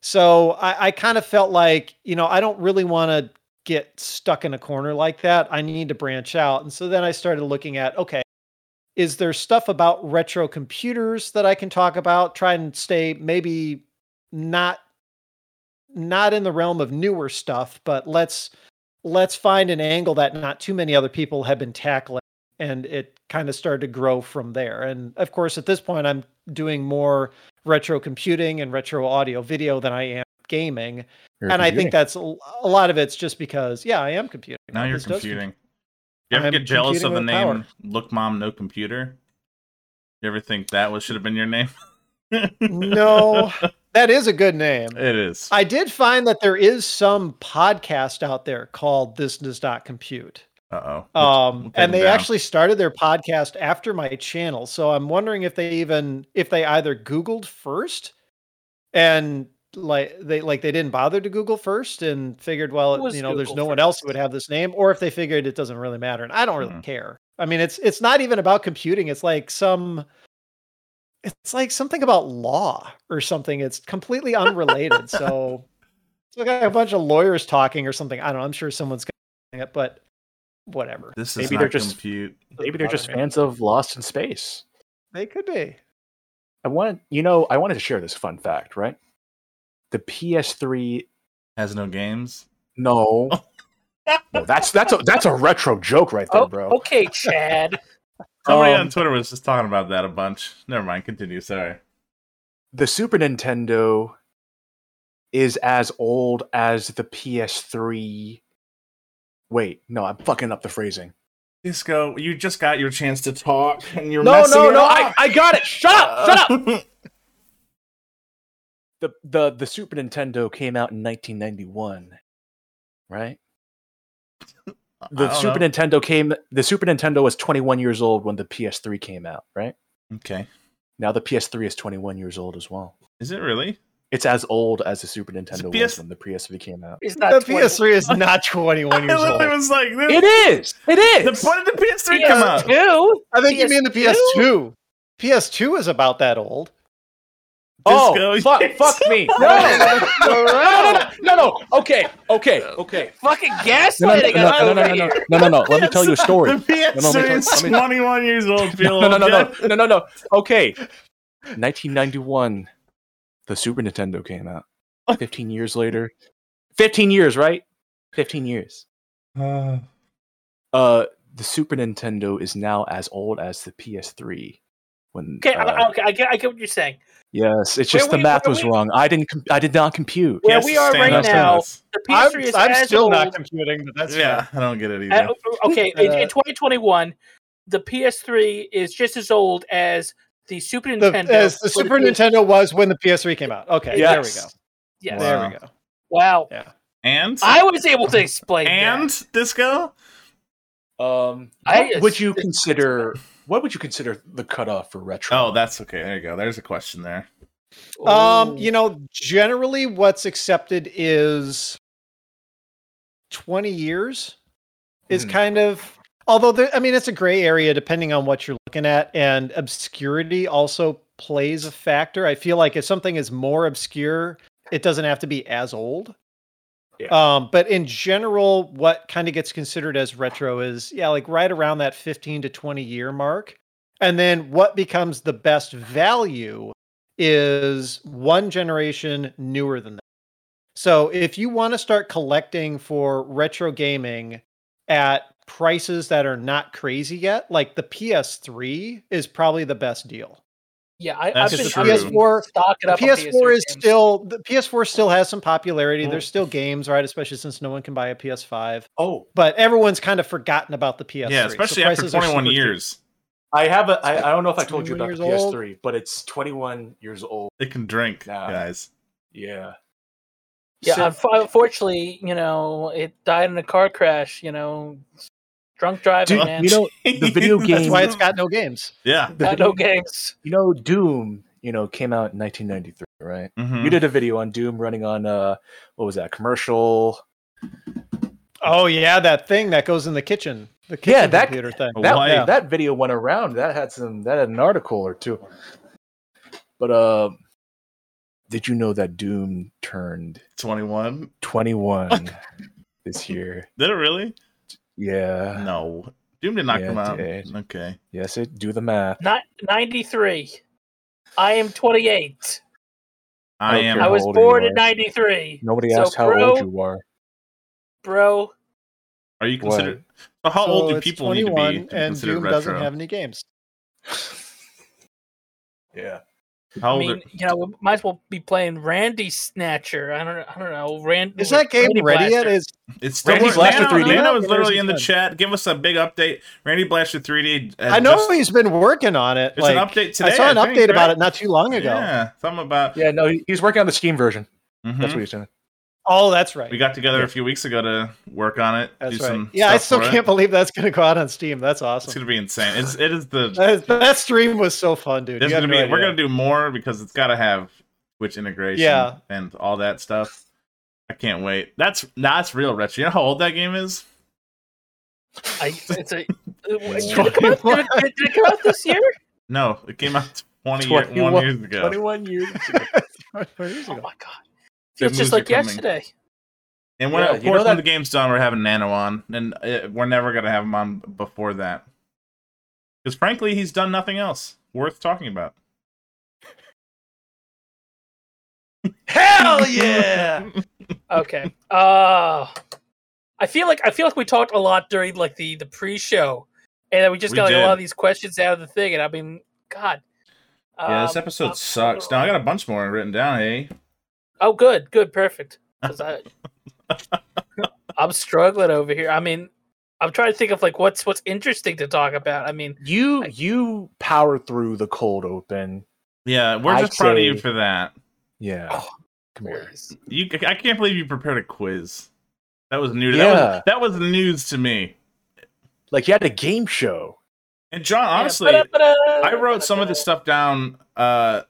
So I, I kind of felt like, you know, I don't really want to get stuck in a corner like that. I need to branch out. And so then I started looking at, okay, is there stuff about retro computers that I can talk about? Try and stay maybe not not in the realm of newer stuff, but let's let's find an angle that not too many other people have been tackling and it kind of started to grow from there. And of course at this point I'm doing more retro computing and retro audio video than I am gaming You're and I think that's a a lot of it's just because yeah, I am computing. Now you're This does computing. You ever I'm get jealous of the competing with name "Look Mom No Computer"? You ever think that was should have been your name? No, that is a good name. it is. I did find that there is some podcast out there called This Does Not Compute. Uh oh. Um, and they actually started their podcast after my channel. So I'm wondering if they even if they either Googled first and like they like they didn't bother to Google first and figured, well, you know, there's Google no one else who would have this name, or if they figured it doesn't really matter. And I don't really Mhm. care. I mean, it's it's not even about computing. It's like some it's like something about law or something. It's completely unrelated. so it's like a bunch of lawyers talking or something. I don't know. I'm sure someone's going getting it, but whatever. This is Maybe not they're just- compute. Maybe they're just fans of Lost in Space. They could be. I want you know, I wanted to share this fun fact, right? The PS3, Has no games. no, no, that's that's a that's a retro joke right there, Oh, bro. okay, Chad. Somebody Um, on Twitter was just talking about that a bunch. Never mind. Continue. Sorry. The Super Nintendo is as old as the PS3. Wait, no, I'm fucking up the phrasing. Disco, you just got your chance to talk, and you're No, no, no. I, I got it. Shut up, uh. shut up. The the the Super Nintendo came out in 1991, right? The Super know. Nintendo came. The Super Nintendo was 21 years old when the PS3 came out, right? Okay. Now the PS3 is 21 years old as well. Is it really? It's as old as the Super Nintendo PS was when the PS3 came out. It's The 20 PS3 is not 21 years old. literally was like, It is. It the, is. when did the PS3 come out? PS2? I think you mean the PS2? PS2. PS2 is about that old. oh, fuck, fuck me. No, no, no, no, no, no. Okay, okay, okay. Fucking No, no, gaslighting no, no, no, no, no, no, no, no. Let me tell you a story. The PS3 No, no, is tell- let me- 21 years old. Feel No, no, no, no, no, no, no. Okay. 1991, the Super Nintendo came out. 15 years later. 15 years, right? 15 years. Uh, Uh, the Super Nintendo is now as old as the PS3. When Okay, uh, I, okay, I get, I get what you're saying. yes, it's Where just the we- math was we- wrong. I didn't. Com- I did not compute. Where yes, we are right up to now, this. The I'm, PS3 is I'm as still old, not computing, but that's Yeah, fine. I don't get it either. uh, okay, in, Uh, in 2021, the PS3 is just as old as the Super The, Nintendo. as the with Super PS- Nintendo was when the PS3 came out. Okay, Yes. there we go. Yes. There we go. Wow. and I was able to explain and that. disco. Um, I- would you consider? What would you consider the cutoff for retro? Oh, that's okay. There you go. There's a question there. Um, you know, generally what's accepted is 20 years is Hmm. kind of although there, I mean it's a gray area depending on what you're looking at and obscurity also plays a factor. I feel like if something is more obscure, it doesn't have to be as old. Yeah. Um, but in general, what kind of gets considered as retro is yeah, like right around that 15 to 20 year mark. And then what becomes the best value is one generation newer than that. So if you want to start collecting for retro gaming at prices that are not crazy yet, like the PS3 is probably the best deal. yeah, I, I've That's been, true. PS4 stocking The up PS4 PS3 is games. still the PS4 still has some popularity. Mm. There's still games, right? Especially since no one can buy a PS5. oh, But everyone's kind of forgotten about the PS3. yeah, So especially after 21 super cheap. years. I have a. I, I don't know if I told you about the old. PS3, but it's 21 years old. It can drink, Nah. guys. Yeah. Yeah, So- unfortunately, you know, it died in a car crash. You know, drunk driving, Dude, man. you know, the video game. That's why it's got no games. Yeah. the Got video- no games. you know, Doom. You know, came out in 1993, right? Mhm. You did a video on Doom running on uh, what was that commercial? Oh yeah, that thing that goes in the kitchen. The kitchen Yeah, that- computer thing. Oh, That Why? Yeah. that video went around. That had some. That had an article or two. But uh, did you know that Doom turned 21. 21 this year? Did it really? Yeah. No. Doom did not Yeah, come out. did. Okay. Yes, it. Do the math. Not 93. I am 28. I don't am. I was born in 93. Nobody So, asked how bro- old you are. Bro, Are you considered? So how So old do people need to be to be and considered Doom retro? doesn't have any games. Yeah. How I mean, are- you know, we might as well be playing Randy Snatcher. I don't, I don't know. Rand, Is that game Randy ready yet? Is it's still Randy Randy Blaster Nano, 3D? Nano is literally in the a- chat. Give us a big update. Randy Blaster three D. I know just- he's been working on it. There's an update today. I saw an think, update about it not too long ago. Yeah, something about. Yeah, no, he's working on the Steam version. Mhm. That's what he's doing. Oh, that's right. We got together Yeah. a few weeks ago to work on it. That's do right. some Yeah, I still can't believe that's going to go out on Steam. That's awesome. It's gonna be insane. It's it is the. That, that stream was so fun, dude. There's You have gonna no be. We're gonna do more because it's got to have Twitch integration. Yeah. and all that stuff. I can't wait. That's that's real retro. You know how old that game is? I, it's a. Did it, come out, did, it, did it come out this year? No, it came out 20 year, 21 one years ago. 21 years. Years Oh my god! The It's just like yesterday. And when, Yeah, of you know course, when that- the game's done, we're having Nano on, and uh we're never gonna have him on before that. Because frankly, he's done nothing else worth talking about. Hell yeah! Okay. Uh I feel like I feel like we talked a lot during like the the pre-show, and then we just We got like, a lot of these questions out of the thing. And I mean, God. Yeah, this Um, episode uh, sucks. Now I got a bunch more written down. Hey, Oh, good, good, perfect. 'Cause I, I'm struggling over here. I mean, I'm trying to think of like what's what's interesting to talk about. I mean, You you power through the cold open. yeah, we're I'd just proud of you for that. Yeah. Oh, Come here. You, I can't believe you prepared a quiz. That was new. That Yeah. was that was news to me. Like you had a game show. And John, honestly, Yeah, ba-da-ba-da, I wrote some of ba-da-ba-da. this stuff down uh,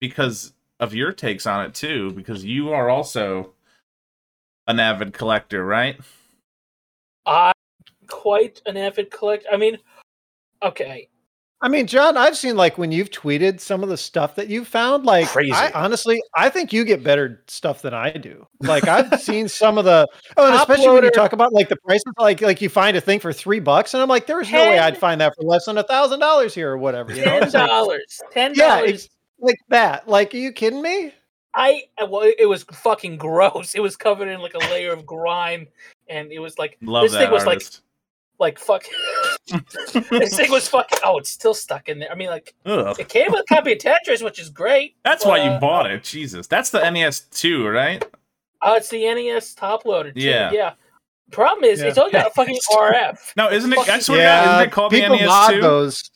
because of your takes on it too. Because you are also an avid collector, right? I'm quite an avid collector. I mean, okay, I mean, John, I've seen like when you've tweeted some of the stuff that you've found. Like, Crazy. I honestly, I think you get better stuff than I do. Like, I've seen some of the, oh, and especially when you talk about like the prices, like, like you find a thing for three bucks, and I'm like, there's no way I'd find that for less than a thousand dollars here or whatever. You know, ten It's like, dollars, ten yeah, dollars. it's like that. Like, are you kidding me? I uh, well, it was fucking gross. It was covered in like a layer of grime, and it was like Love this that thing was artist. like like fuck. this thing was fucking. Oh, it's still stuck in there. I mean, like Ugh. it came with a copy of Tetris, which is great. That's why you but, uh, bought it. Jesus, that's the NES two, right? Oh, it's the NES top loader. Too. Yeah. yeah. Problem is, it's only got a fucking RF. No, isn't it? I Fucking- swear to God, isn't it called the NES two? those.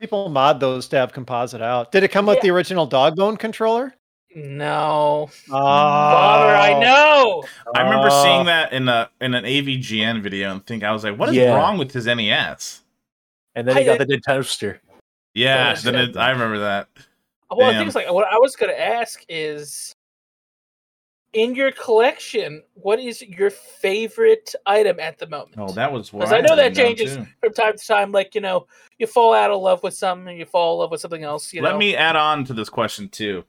People mod those to have composite out. Did it come with Yeah. the original dog bone controller? No, Oh, Bobber, I know. I remember Oh. seeing that in a in an AVGN video and think I was like, what is Yeah. wrong with his NES? And then he I- got the Nintendo Toaster. Yeah, Yeah, then shit. it, I remember that. Well, the Damn. thing is, like, what I was going to ask is, in your collection, what is your favorite item at the moment? Oh, that was Because I know that changes too. from time to time. Like you know, you fall out of love with something, and you fall in love with something else. You Let know, me add on to this question too,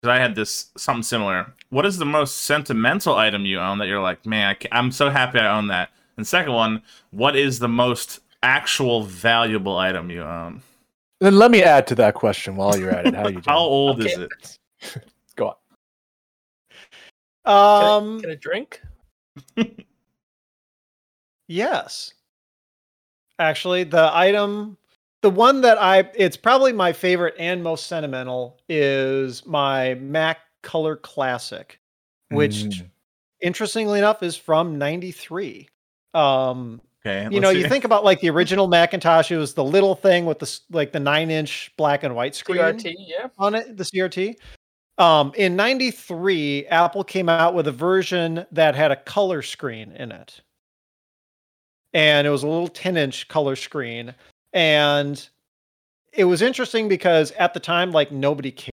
because I had this something similar. What is the most sentimental item you own that you're like, man, I ca- I'm so happy I own that? And second one, what is the most actual valuable item you own? Then let me add to that question while you're at it. How you doing? How old is it? Go on. Can I- Um, Can I drink? Yes. Actually, the item, the one that I, it's probably my favorite and most sentimental is my Mac Color Classic, which Mm. interestingly enough is from 93. Um, Okay, you know, see. you think about like the original Macintosh, it was the little thing with the like the nine inch black and white screen CRT, yeah. on it, the CRT. Um, in 93, Apple came out with a version that had a color screen in it. And it was a little 10 inch color screen. And it was interesting because at the time, like nobody cared.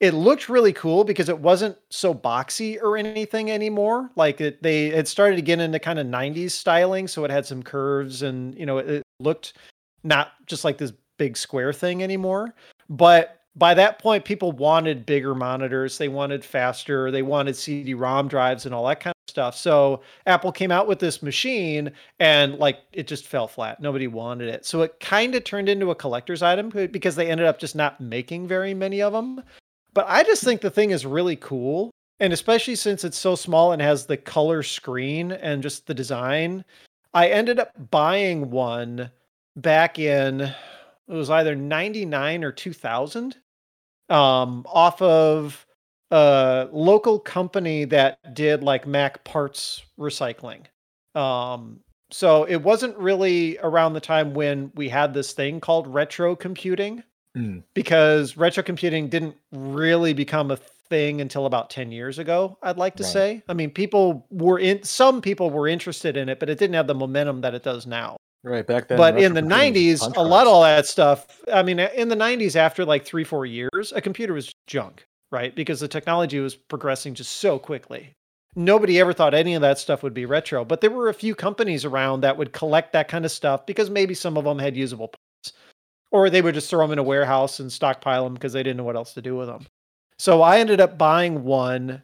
It looked really cool because it wasn't so boxy or anything anymore. Like it, they it started to get into kind of 90s styling. So it had some curves and, you know, it, it looked not just like this big square thing anymore. But by that point, people wanted bigger monitors. They wanted faster. They wanted CD-ROM drives and all that kind of stuff. So Apple came out with this machine, and like it just fell flat. Nobody wanted it. So it kind of turned into a collector's item because they ended up just not making very many of them. But I just think the thing is really cool, and especially since it's so small and has the color screen and just the design. I ended up buying one back in it was either 99 or 2000 um, off of a local company that did like Mac parts recycling. Um, so it wasn't really around the time when we had this thing called retro computing Mm. because retro computing didn't really become a thing until about 10 years ago i'd like to Right. say i mean people were in some people were interested in it but it didn't have the momentum that it does now Right back then. but in the retro computing was 90s a lot of all that stuff i mean in the 90s after like three four years a computer was junk right? Because the technology was progressing just so quickly. Nobody ever thought any of that stuff would be retro but there were a few companies around that would collect that kind of stuff because maybe some of them had usable parts or they would just throw them in a warehouse and stockpile them because they didn't know what else to do with them so i ended up buying one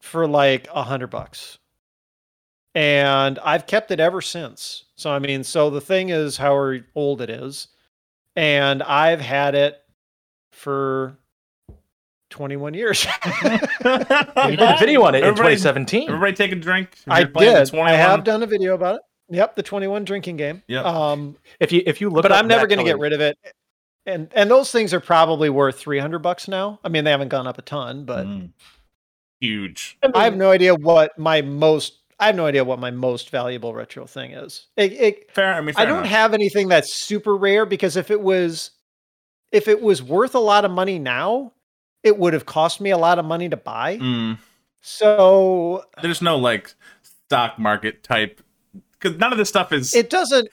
for like a hundred bucks and I've kept it ever since. So I mean, so the thing is how old it is, and I've had it for 21 years. You did a video on it in 2017. Everybody take a drink. I You're playing the did. I 21 have done a video about it. Yep, the 21 drinking game. Yeah. Um, If you if you look, at it. but I'm never going to get rid of it. And and those things are probably worth 300 bucks now. I mean, they haven't gone up a ton, but Mm. huge. I have no idea what my most I have no idea what my most valuable retro thing is. It, it Fair. I mean, I don't enough. have anything that's super rare because if it was if it was worth a lot of money now, it would have cost me a lot of money to buy. Mm. So There's no like stock market type because none of this stuff is it doesn't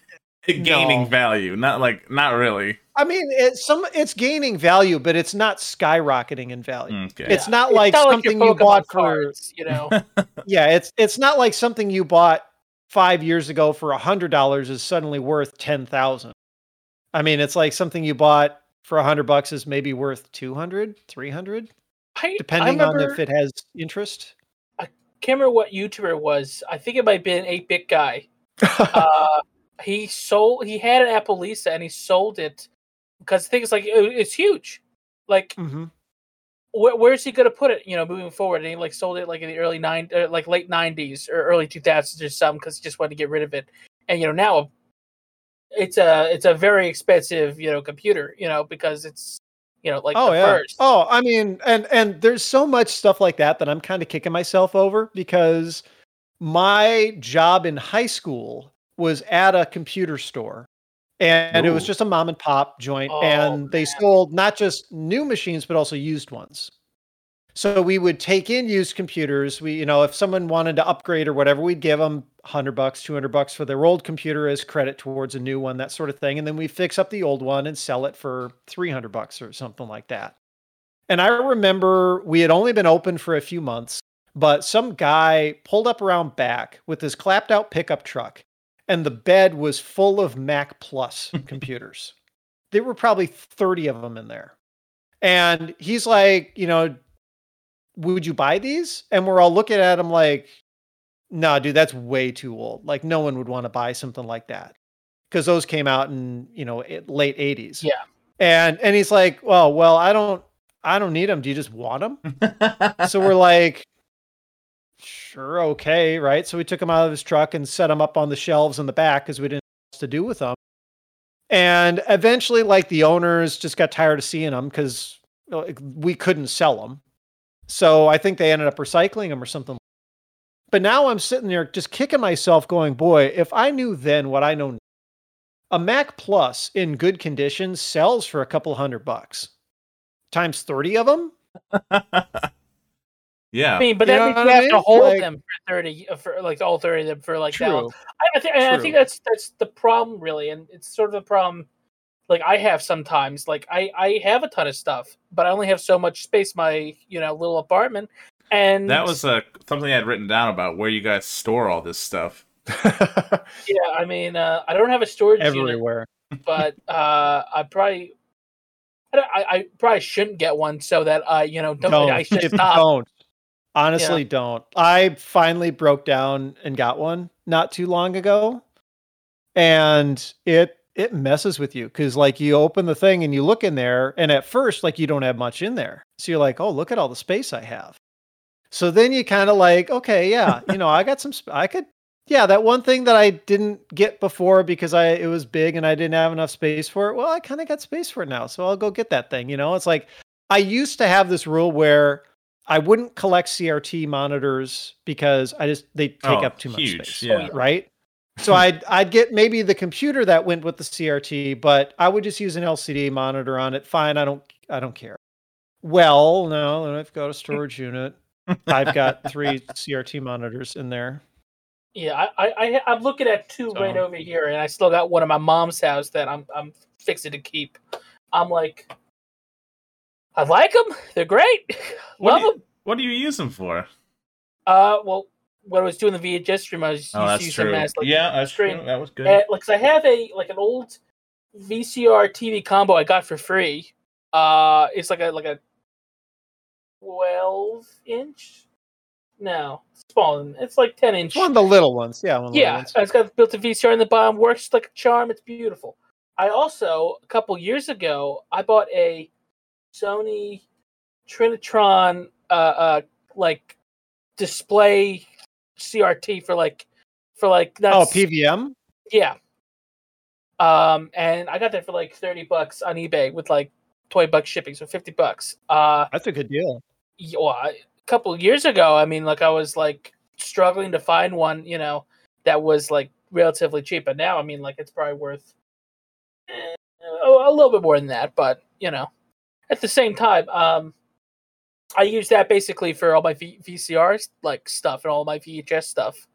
gaining no. value. Not like not really. I mean it's some it's gaining value, but it's not skyrocketing in value. Okay. It's not like your something you Pokemon bought for you know. yeah, it's it's not like something you bought five years ago for a hundred dollars is suddenly worth ten thousand. I mean, it's like something you bought for a hundred bucks is maybe worth 200, 300, I, I depending on if it has interest. I can't remember what YouTuber it was. I think it might be an eight bit guy. uh, he sold. He had an Apple Lisa and he sold it because the thing is like it- it's huge. Like Mm-hmm. where, where's he gonna put it? You know, moving forward, and he like sold it like in the early nine, uh, like late nineties or early two thousands or something because he just wanted to get rid of it. And you know now it's a it's a very expensive you know computer you know because it's you know like oh the yeah. first. Oh, I mean, and and there's so much stuff like that that I'm kind of kicking myself over because my job in high school was at a computer store. And it was just a mom and pop joint, Oh, and they man. sold not just new machines but also used ones. So we would take in used computers. We, you know, if someone wanted to upgrade or whatever, we'd give them hundred bucks, two hundred bucks for their old computer as credit towards a new one, that sort of thing. And then we fix up the old one and sell it for three hundred bucks or something like that. And I remember we had only been open for a few months, but some guy pulled up around back with his clapped out pickup truck, and the bed was full of Mac Plus computers. There were probably 30 of them in there. And he's like, you know, would you buy these? And we're all looking at him like, no, dude, that's way too old. Like, no one would want to buy something like that because those came out in, you know, late 80s. Yeah. And and he's like, well, well, I don't, I don't need them. Do you just want them? so we're like, sure, okay, right? So we took him out of his truck and set him up on the shelves in the back because we didn't know what to do with them. And eventually, like the owners just got tired of seeing them because we couldn't sell them. So I think they ended up recycling them or something. But now I'm sitting there just kicking myself, going, boy, if I knew then what I know now, a Mac Plus in good condition sells for a couple hundred bucks times 30 of them. yeah. I mean, but You that know means what you I have mean? to hold Like- them for thirty, uh, for like all thirty of them for like that. long. I, I think I think that's that's the problem really, and it's sort of the problem. Like I have sometimes, like I I have a ton of stuff, but I only have so much space in my you know little apartment, and That was uh, something I had written down about where you guys store all this stuff. yeah. I mean, uh, I don't have a storage unit, Everywhere. but uh, I probably. I, I, I probably shouldn't get one so that uh you know don't, Don't. I should stop. don't. Honestly, don't. I finally broke down and got one not too long ago. And it it messes with you because like you open the thing and you look in there, and at first, like you don't have much in there. So you're like, oh, look at all the space I have. So then you kind of like, okay, yeah, you know, I got some sp- I could yeah, that one thing that I didn't get before because I it was big and I didn't have enough space for it. Well, I kind of got space for it now, so I'll go get that thing. You know, it's like I used to have this rule where I wouldn't collect CRT monitors because I just they take Oh, up too much huge, space. yeah. Oh, right. So I'd I'd get maybe the computer that went with the CRT, but I would just use an LCD monitor on it. Fine, I don't I don't care. Well, no, then I've got a storage unit. I've got three CRT monitors in there. Yeah, I, I, I I'm looking at two So- right over here, and I still got one at my mom's house that I'm I'm fixing to keep. I'm like, I like them. They're great. What Love do you- them. What do you use them for? Uh, well, when I was doing the VHS stream, I was Oh, used that's to use true. them as like yeah, that's screen. true. That was good. Uh, like, 'cause I have a like an old VCR TV combo I got for free. Uh, it's like a like a twelve inch. No, smaller than it's like ten inch. One of the little ones. Yeah, one of the Yeah, ones. it's got built a VCR in the bottom. Works like a charm. It's beautiful. I also a couple years ago I bought a Sony Trinitron uh uh like display CRT for like for like Oh, PVM. yeah. Um, and I got that for like thirty bucks on eBay with like twenty bucks shipping, so fifty bucks. Uh, That's a good deal. y- well, a couple of years ago, I mean, like I was like struggling to find one, you know, that was like relatively cheap. But now, I mean, like it's probably worth eh, a, a little bit more than that. But you know, at the same time, um, I use that basically for all my v- VCR like stuff and all my VHS stuff.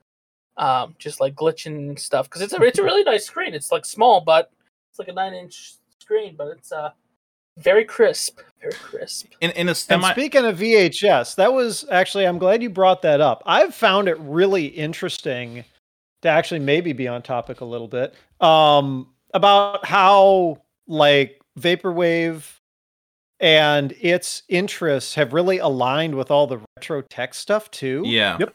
Um, just like glitching stuff because it's a it's a really nice screen. It's like small, but it's like a nine inch screen, but it's uh very crisp, very crisp. in in a And speaking of VHS, that was actually I'm glad you brought that up. I've found it really interesting to actually maybe be on topic a little bit um, about how like vaporwave and its interests have really aligned with all the retro tech stuff too. yeah. Yep.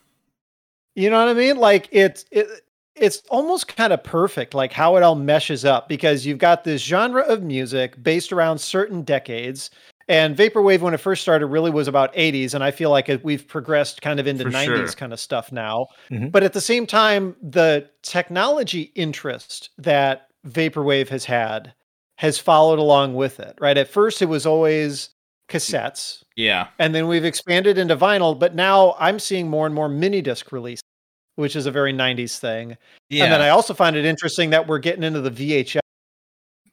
You know what I mean? Like it's it it's almost kind of perfect like how it all meshes up because you've got this genre of music based around certain decades and vaporwave when it first started really was about 80s and I feel like we've progressed kind of into For 90s sure. kind of stuff now. Mhm. But at the same time the technology interest that vaporwave has had has followed along with it, right? At first it was always cassettes Yeah. and then we've expanded into vinyl but now i'm seeing more and more mini disc releases, which is a very 90s thing Yeah. and then i also find it interesting that we're getting into the vhs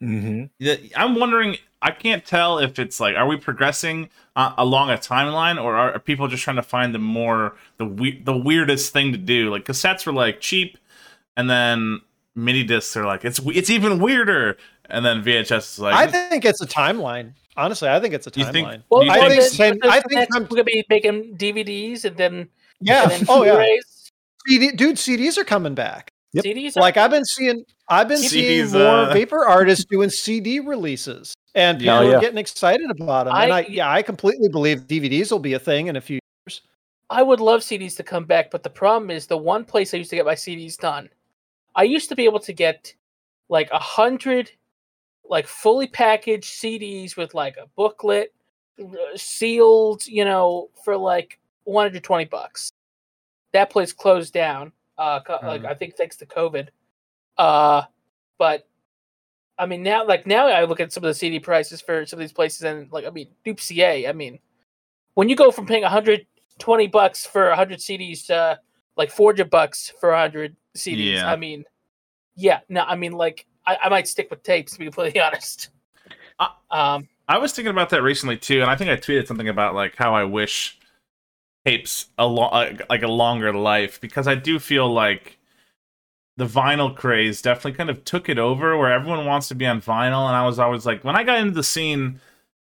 Mm-hmm. I'm wondering. I can't tell if it's like, are we progressing uh, along a timeline, or are, are people just trying to find the more the we- the weirdest thing to do? Like cassettes were like cheap, and then mini discs are like it's it's even weirder, and then VHS is like i think it's a timeline. Honestly i think it's a You think- timeline. Well, I well, think then- ten- I the think next I'm- we're gonna be making DVDs and then yeah. and then oh yeah. CD, dude cds are coming back. Yep. CDs. are- like i've been seeing i've been seeing CDs, more uh, vapor artists doing cd releases and people Hell are getting excited about them and I- i yeah i completely believe dvds will be a thing in a few years. I would love CDs to come back, but the problem is the one place I used to get my CDs done. I used to be able to get like a hundred, like fully packaged CDs with like a booklet, sealed, you know, for like one hundred twenty bucks. That place closed down. Uh, co- like Mhm. I think thanks to COVID. Uh, but I mean now, like now, I look at some of the CD prices for some of these places, and like I mean, Dupe CA. I mean, when you go from paying 120 bucks for 100 CDs to like 400 bucks for 100 CDs, Yeah. I mean, yeah, no, I mean, like I, I might stick with tapes to be completely honest. Uh, um, I was thinking about that recently too, and I think I tweeted something about like how I wish tapes a lo- like like a longer life because I do feel like the vinyl craze definitely kind of took it over where everyone wants to be on vinyl and I was always like when I got into the scene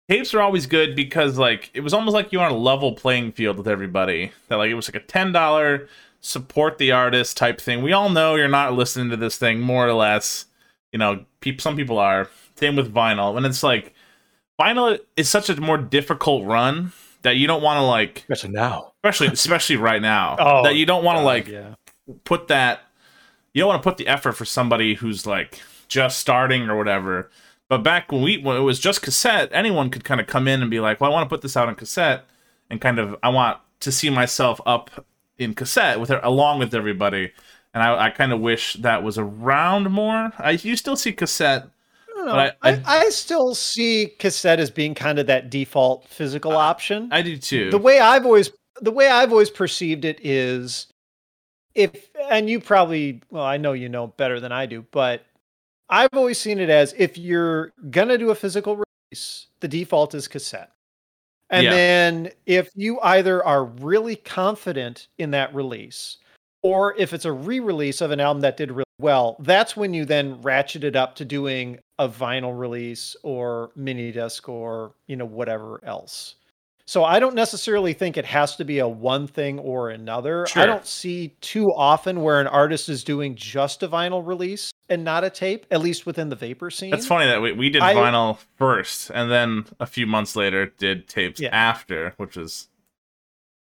tapes were always good because like it was almost like you were on a level playing field with everybody that like it was like a $10 support the artist type thing we all know you're not listening to this thing more or less you know peop- some people are same with vinyl and it's like vinyl is such a more difficult run that you don't want to like Especially now. especially especially right now Oh, that you don't want to like yeah. put that you don't want to put the effort for somebody who's like just starting or whatever. But back when we when it was just cassette anyone could kind of come in and be like well i want to put this out on cassette and kind of i want to see myself up in cassette with it along with everybody and i, I kind of wish that was around more i you still see cassette don't know. I, I- I, still see cassette as being kind of that default physical option. I do too. the way I've always the way I've always perceived it is if and you probably well I know you know better than I do, but I've always seen it as if you're gonna do a physical release, the default is cassette. And Yeah. then if you either are really confident in that release or if it's a re-release of an album that did really well, that's when you then ratchet it up to doing a vinyl release or mini disc or you know whatever else. So I don't necessarily think it has to be a one thing or another. Sure. I don't see too often where an artist is doing just a vinyl release and not a tape, at least within the vapor scene. That's funny that we, we did I- vinyl first, and then a few months later did tapes Yeah. after, which is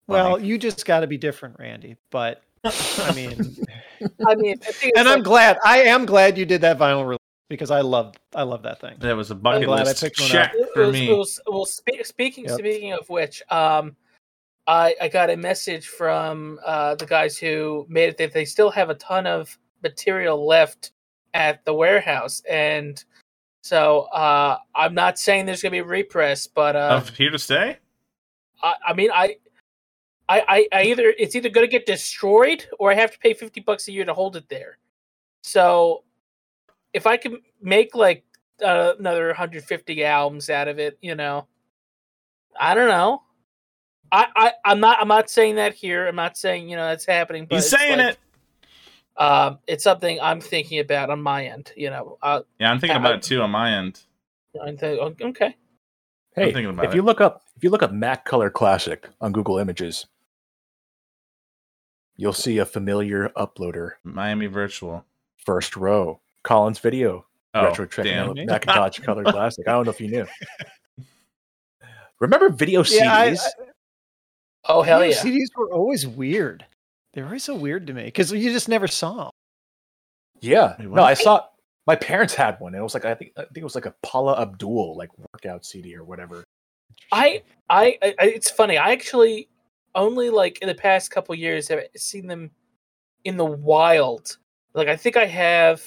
Well, you just got to be different, Randy. But I mean, I mean, I think and I'm like- glad. I am glad you did that vinyl release because I love I love that thing. that was a bucket glad I list picked one check up. It for was- me. it was- well, spe- speaking Yep. speaking of which, um, I I got a message from uh, the guys who made it that they still have a ton of material left at the warehouse, and so uh, I'm not saying there's gonna be a repress, but uh, of here to stay. I, I mean I. I, I, I either it's either going to get destroyed or I have to pay fifty bucks a year to hold it there. So, if I can make like uh, another 150 albums out of it, you know, I don't know. I, I I'm not I'm not saying that here. I'm not saying you know that's happening. But He's it's saying like, it. Um, it's something I'm thinking about on my end. You know, uh, Yeah, I'm thinking I- about it too on my end. I think okay. I'm Hey, thinking about if it. you look up if you look up Mac Color Classic on Google Images, you'll see a familiar uploader. Miami Virtual. First row, Collins Video, Oh, retro Trek damn. Macintosh Color Classic. I don't know if you knew. Remember video CDs? I- I- Oh hell Video yeah! CDs were always weird. They were always so weird to me because you just never saw 'em. yeah. Wait, no. I saw my parents had one. and It was like I think I think it was like a Paula Abdul like workout CD or whatever. I, I, I, it's funny. I actually only like in the past couple years have I seen them in the wild. Like I think I have,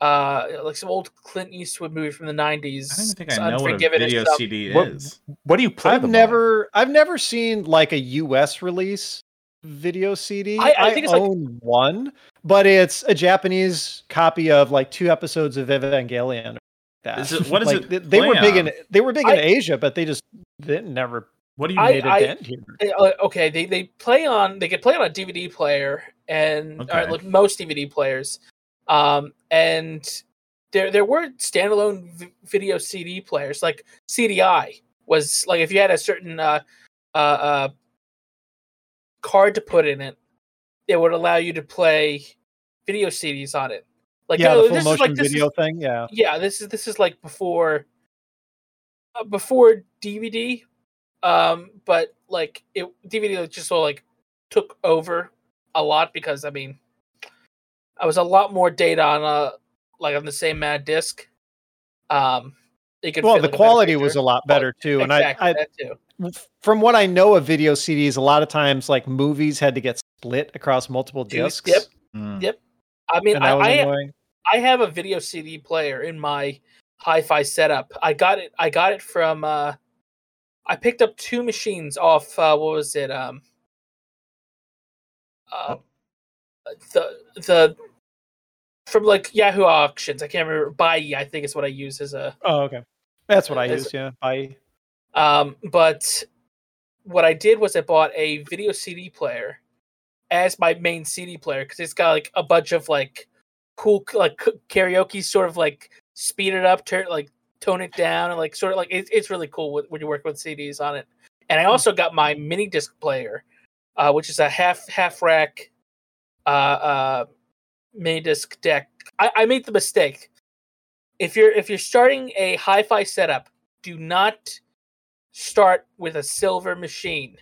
uh, like some old Clint Eastwood movie from the nineties. I don't think I know what a video CD What- is. What do you play I've them on? never I've never seen like a US release video CD. I- I think it's like- own one, but it's a Japanese copy of like two episodes of Evangelion. That. Is it- what is Like, it They, they were play big in they were big I- in Asia, but they just they never What do you I- made a I- dent here. Uh, okay, they they play on they could play on a DVD player and or, like most DVD players, um, and there there were standalone v- video CD players like CDI was like if you had a certain uh, uh, uh, card to put in it, it would allow you to play video CDs on it. Like yeah, oh, the full this is motion like this is- video thing. Yeah. yeah this is this is like before uh, before dvd um but like it dvd just sort of like took over a lot because i mean i was a lot more data on a like on the same mad disc um it could Well, the like, quality was a lot better too, and exactly I, I that too from what I know of video CDs, a lot of times like movies had to get split across multiple discs. yep. Mm. Yep. i mean I, I. I have a video CD player in my hi-fi setup. I got it. I got it from. uh I picked up two machines off. Uh, what was it? Um. Uh, the the from like Yahoo auctions. I can't remember. Buyee, I think is what I use as a. Oh, okay. That's what I As- use. Yeah. I Um, but what I did was I bought a video CD player as my main CD player because it's got like a bunch of like cool like karaoke sort of like speed it up, turn like tone it down, and like sort of like it, it's really cool with, when you work with CDs on it. And I also got my mini disc player, uh, which is a half half rack uh, uh, mini disc deck. I, I made the mistake. If you're if you're starting a hi-fi setup, do not start with a silver machine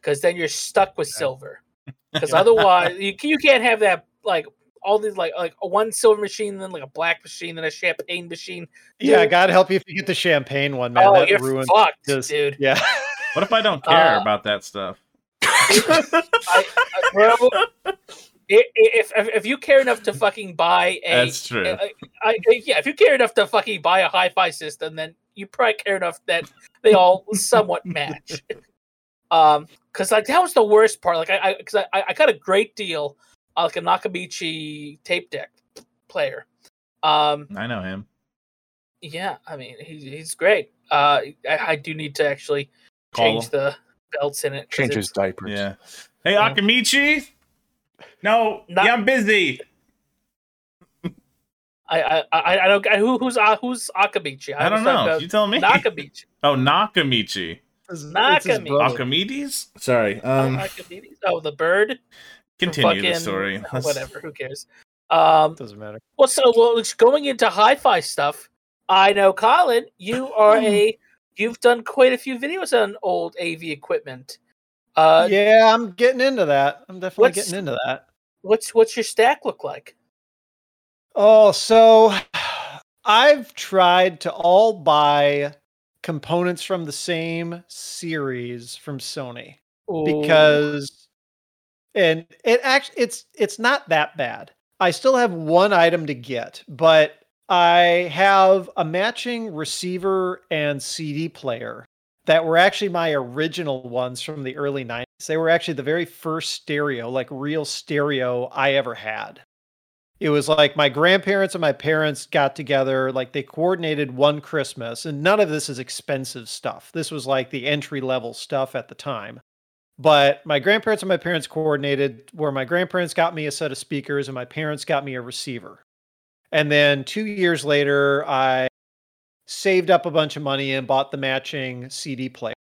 because then you're stuck with silver. Because otherwise, you you can't have that like all these like like a one silver machine, then like a black machine, then a champagne machine. yeah. God help you if you get the champagne one, man. oh, that you're ruins. fucked, this. dude. Yeah. What if I don't care Uh, about that stuff? I, I, bro, I- i- If, if if you care enough to fucking buy a, That's true. I, I, I- yeah, if you care enough to fucking buy a hi-fi system, then you probably care enough that they all somewhat match. Um, because like that was the worst part. Like I, because I, I, I got a great deal, like a Nakamichi tape deck player. Um, I know him. yeah, I mean he's he's great. Uh, I, I do need to actually Call change him. the belts in it. Change his diapers. Yeah. Hey, Yeah. Akamichi. No, Not- yeah, I'm busy. I I I, I don't I, who who's uh, who's Akamichi. I don't know. about You tell me. Nakamichi. Oh, Nakamichi. It's- it's his Akamides? Sorry. Um, Um, oh, the bird. Continue the fucking- story. Let's- Whatever. Who cares? Um. Doesn't matter. Well, so well, going into hi-fi stuff. I know, Colin. You are a. You've done quite a few videos on old AV equipment. Uh, yeah, I'm getting into that. I'm definitely getting into that. what's what's your stack look like? Oh, so I've tried to all buy components from the same series from Sony Ooh. because and it actually it's it's not that bad. I still have one item to get, but I have a matching receiver and CD player that were actually my original ones from the early 90s. They were actually the very first stereo, like real stereo I ever had. It was like my grandparents and my parents got together, like they coordinated one Christmas, and none of this is expensive stuff. This was like the entry level stuff at the time. But my grandparents and my parents coordinated where my grandparents got me a set of speakers and my parents got me a receiver. And then two years later, I saved up a bunch of money and bought the matching CD player.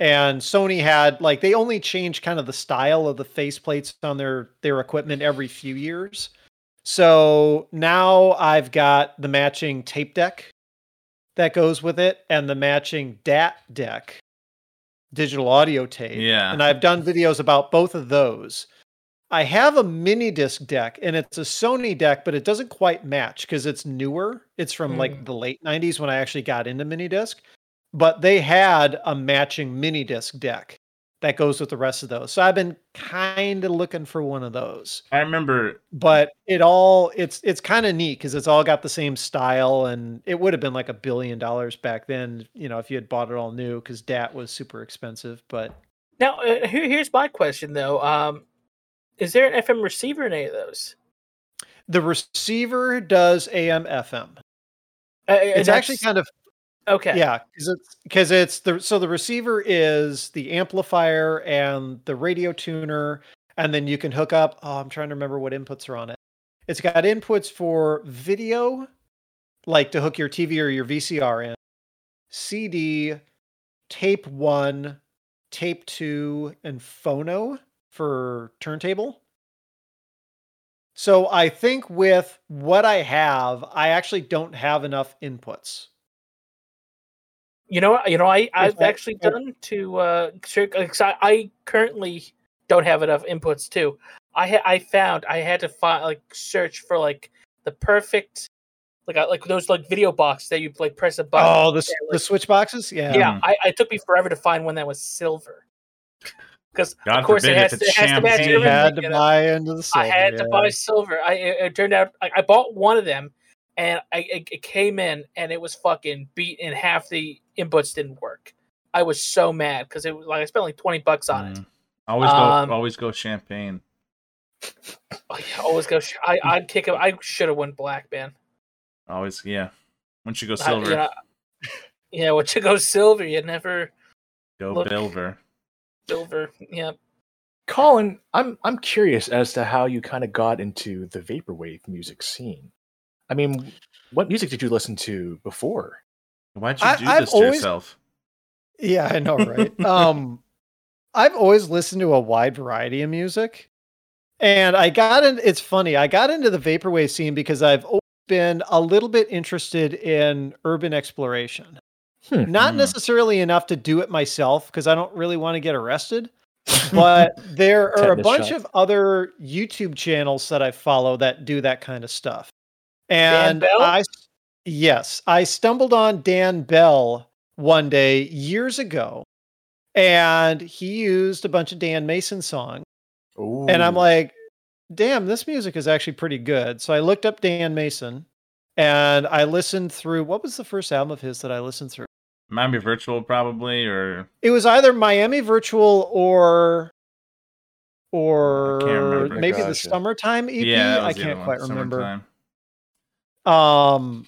And Sony had like they only changed kind of the style of the faceplates on their their equipment every few years. So now I've got the matching tape deck that goes with it and the matching DAT deck, digital audio tape. Yeah. And I've done videos about both of those. I have a mini disc deck and it's a Sony deck, but it doesn't quite match because it's newer. It's from like hmm. the late 90s when I actually got into mini disc. But they had a matching mini disc deck that goes with the rest of those. So I've been kind of looking for one of those. I remember. But it all it's it's kind of neat because it's all got the same style and it would have been like a billion dollars back then, you know, if you had bought it all new because DAT was super expensive. But Now, uh, here, here's my question though. Um, is there an FM receiver in any of those? the receiver does AM FM. Uh, It's actually kind of okay. Yeah, because it's because it's the so the receiver is the amplifier and the radio tuner, and then you can hook up. Oh, I'm trying to remember what inputs are on it. It's got inputs for video, like to hook your TV or your VCR in, CD, tape one, tape two, and phono for turntable. So I think with what I have, I actually don't have enough inputs. You know, you know, I I've I- actually if- done to uh, sure, 'cause I, I currently don't have enough inputs too. I ha- I found I had to find like search for like the perfect like I- like those like video box that you like press a button. Oh, the, s- Yeah, the switch boxes? Yeah. yeah, I, I took me forever to find one that was silver. Because of course it has, to, it's it has to match champagne. You had to you know? buy into the silver. I had to buy silver. I it, it turned out I, I bought one of them, and I it, it came in and it was fucking beat, in half the inputs didn't work. I was so mad because it was like I spent like twenty bucks on it. Mm. Always go. Um, always go champagne. Oh, yeah, always go. sh- I I'd kick it. I should have went black, man. Always. Yeah. Once you go silver, you know, yeah, once you go silver, you never go look- silver. silver. Yeah. Colin, I'm I'm curious as to how you kind of got into the vaporwave music scene. I mean, what music did you listen to before? Why'd you I- do I've this to always- yourself? Yeah, I know, right? um, I've always listened to a wide variety of music, and I got in. It's funny. I got into the vaporwave scene because I've always been a little bit interested in urban exploration. Hmm. Not Hmm. necessarily enough to do it myself because I don't really want to get arrested. but there are a bunch shot. of other YouTube channels that I follow that do that kind of stuff. And Bell? I, yes, I stumbled on Dan Bell one day years ago, and he used a bunch of Dan Mason songs, and I'm like, damn, this music is actually pretty good. So I looked up Dan Mason and I listened through what was the first album of his that I listened through? Miami Virtual probably, or It was either Miami Virtual or or remember. maybe the Gotcha. summertime EP. yeah, I was the other can't one, quite remember. Summertime. Um,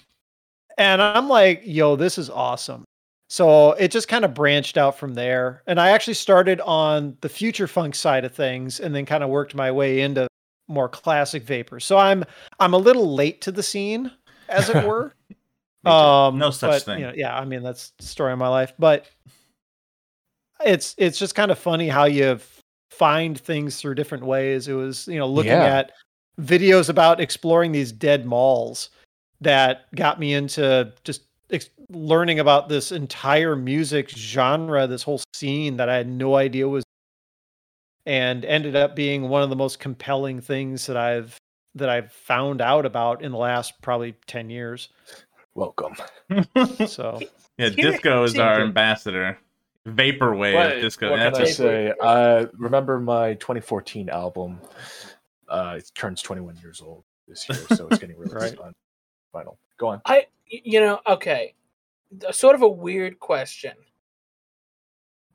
and I'm like, yo, this is awesome. So it just kind of branched out from there. And I actually started on the future funk side of things and then kind of worked my way into more classic vapor. So I'm I'm a little late to the scene, as it were. um No such but, thing. You know, yeah, I mean that's the story of my life. But it's it's just kind of funny how you find things through different ways. It was, you know, looking Yeah. at videos about exploring these dead malls that got me into just ex- learning about this entire music genre, this whole scene that I had no idea was, and ended up being one of the most compelling things that I've that I've found out about in the last probably ten years. Welcome. So yeah, Disco is our ambassador. Vaporwave What- Disco. What That's can I say? I remember my 2014 album. Uh, it turns 21 years old this year, so it's getting really Right. on vinyl. Go on. I, you know, okay, sort of a weird question.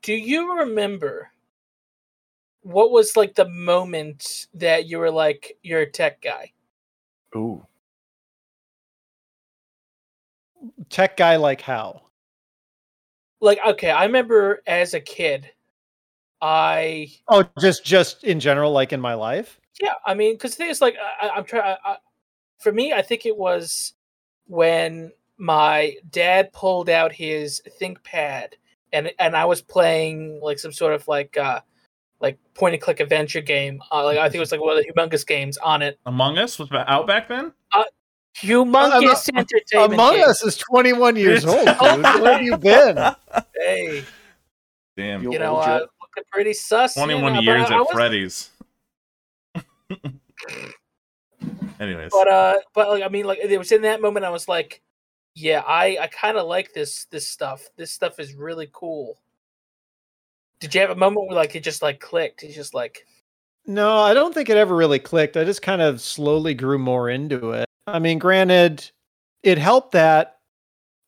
Do you remember what was like the moment that you were like, you're a tech guy? Ooh. tech guy like how? Like, okay, I remember as a kid, I Oh, just just in general, like in my life. Yeah, I mean, because the thing is, like, I, I- I'm trying. I, for me, I think it was when my dad pulled out his ThinkPad, and and I was playing like some sort of like uh like point and click adventure game. Uh, like I think it was like one of the humongous games on it. Among Us was out back then. Humongous entertainment. Among game. Us is 21 years old, dude. Where have you been? Hey, Damn, You you know, uh, looking pretty sus. you twenty-one know, years I- I at was- Freddy's. Anyways, but uh but like i mean like it was in that moment i was like yeah i i kind of like this this stuff this stuff is really cool did you have a moment where like it just like clicked it's just like No, I don't think it ever really clicked. I just kind of slowly grew more into it. I mean, granted, it helped that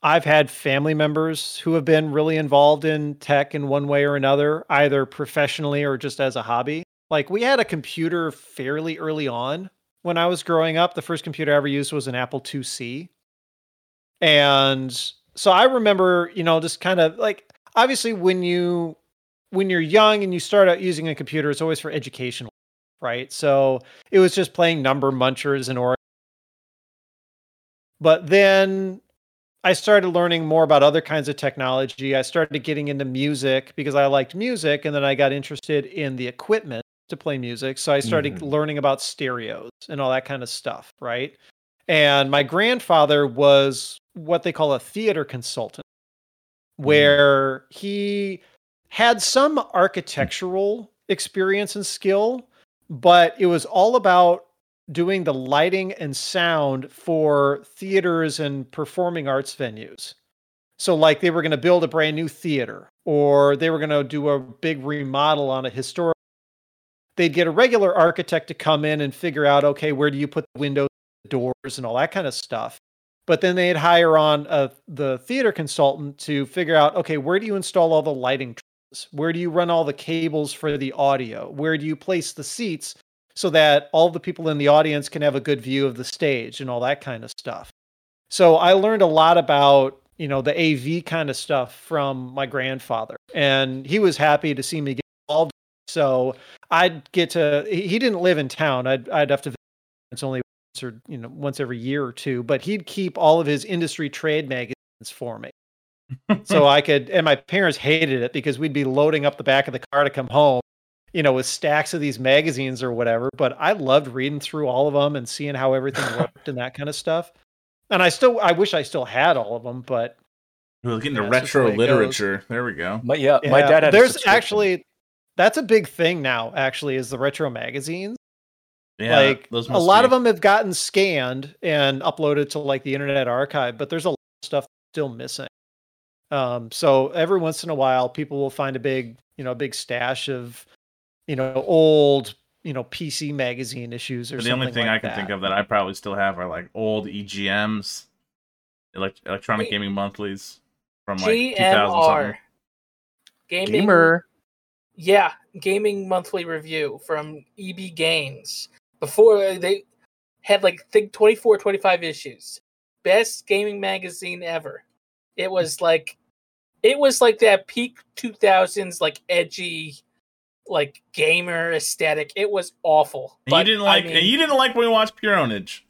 I've had family members who have been really involved in tech in one way or another, either professionally or just as a hobby. Like, we had a computer fairly early on when I was growing up. The first computer I ever used was an Apple IIc. And so I remember, you know, just kind of like obviously when you when you're young and you start out using a computer, it's always for educational, right? So it was just playing number munchers and or. But then I started learning more about other kinds of technology. I started getting into music because I liked music, and then I got interested in the equipment to play music. So I started Mhm. learning about stereos and all that kind of stuff, right? And my grandfather was what they call a theater consultant, where he had some architectural experience and skill, but it was all about doing the lighting and sound for theaters and performing arts venues. So, like, they were going to build a brand new theater, or they were going to do a big remodel on a historic. They'd get a regular architect to come in and figure out, okay, where do you put the windows, doors, and all that kind of stuff. But then they'd hire on a, the theater consultant to figure out, okay, where do you install all the lighting? Where do you run all the cables for the audio? Where do you place the seats so that all the people in the audience can have a good view of the stage and all that kind of stuff? So I learned a lot about, you know, the AV kind of stuff from my grandfather, and he was happy to see me get involved. So I'd get to. He he didn't live in town. I'd I'd have to. visit It's only once or you know once every year or two, but he'd keep all of his industry trade magazines for me so I could, and my parents hated it because we'd be loading up the back of the car to come home, you know, with stacks of these magazines or whatever. But I loved reading through all of them and seeing how everything worked and that kind of stuff. And I still, I wish I still had all of them, but we're looking Yeah, into the retro way it goes. literature. There we go. My, yeah, my dad had. there's subscription. actually, that's a big thing now. Actually, is the retro magazines. Yeah, like those a lot be- of them have gotten scanned and uploaded to like the internet archive but there's a lot of stuff still missing um so every once in a while people will find a big you know a big stash of you know old you know PC magazine issues or But the something. only thing like I can that. think of that I probably still have are like old EGMs, elect- electronic Wait. gaming monthlies from like 2000 GMR. something. Gaming, Gamer. Yeah, gaming monthly review from EB Games. Before uh, they had like think 24, 25 issues. Best gaming magazine ever. It was like it was like that peak 2000s like edgy like gamer aesthetic. It was awful. But, you didn't I like mean- you didn't like when we watched Pure Ownage.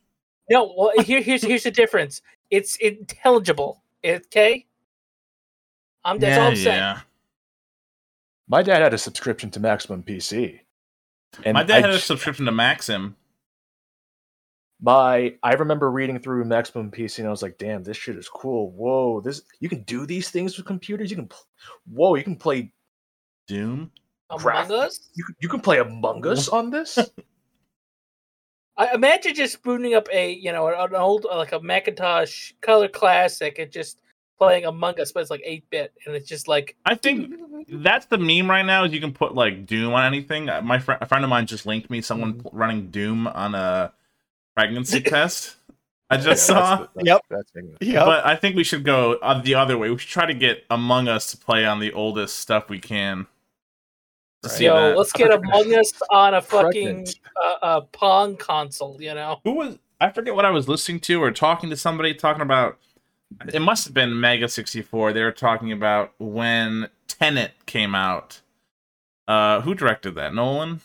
No, well here here's here's the difference. It's intelligible. Okay? I'm that's all I'm saying. My dad had a subscription to Maximum PC. And My dad I had a j- subscription to Maxim. my I remember reading through Maximum PC and I was like, "Damn, this shit is cool. Whoa, this you can do these things with computers. You can, pl- whoa, you can play Doom. Among Craft- Us? you can, you can play Among Us on this. I imagine just booting up a you know an old like a Macintosh Color Classic and just playing Among Us, but it's like eight bit, and it's just like I think that's the meme right now. Is you can put like Doom on anything. Uh, My fr- a friend of mine just linked me someone pl- running Doom on a pregnancy test. I just Yeah, saw. that's that's- Yep. that's. Yep. But I think we should go uh, the other way. We should try to get Among Us to play on the oldest stuff we can. To see yo, that. let's get Among Us on a fucking Pregnant. uh, uh, Pong console, you know. Who was I forget what I was listening to or talking to somebody talking about. It must have been Mega sixty four. They were talking about when Tenet came out. Uh, who directed that? Nolan.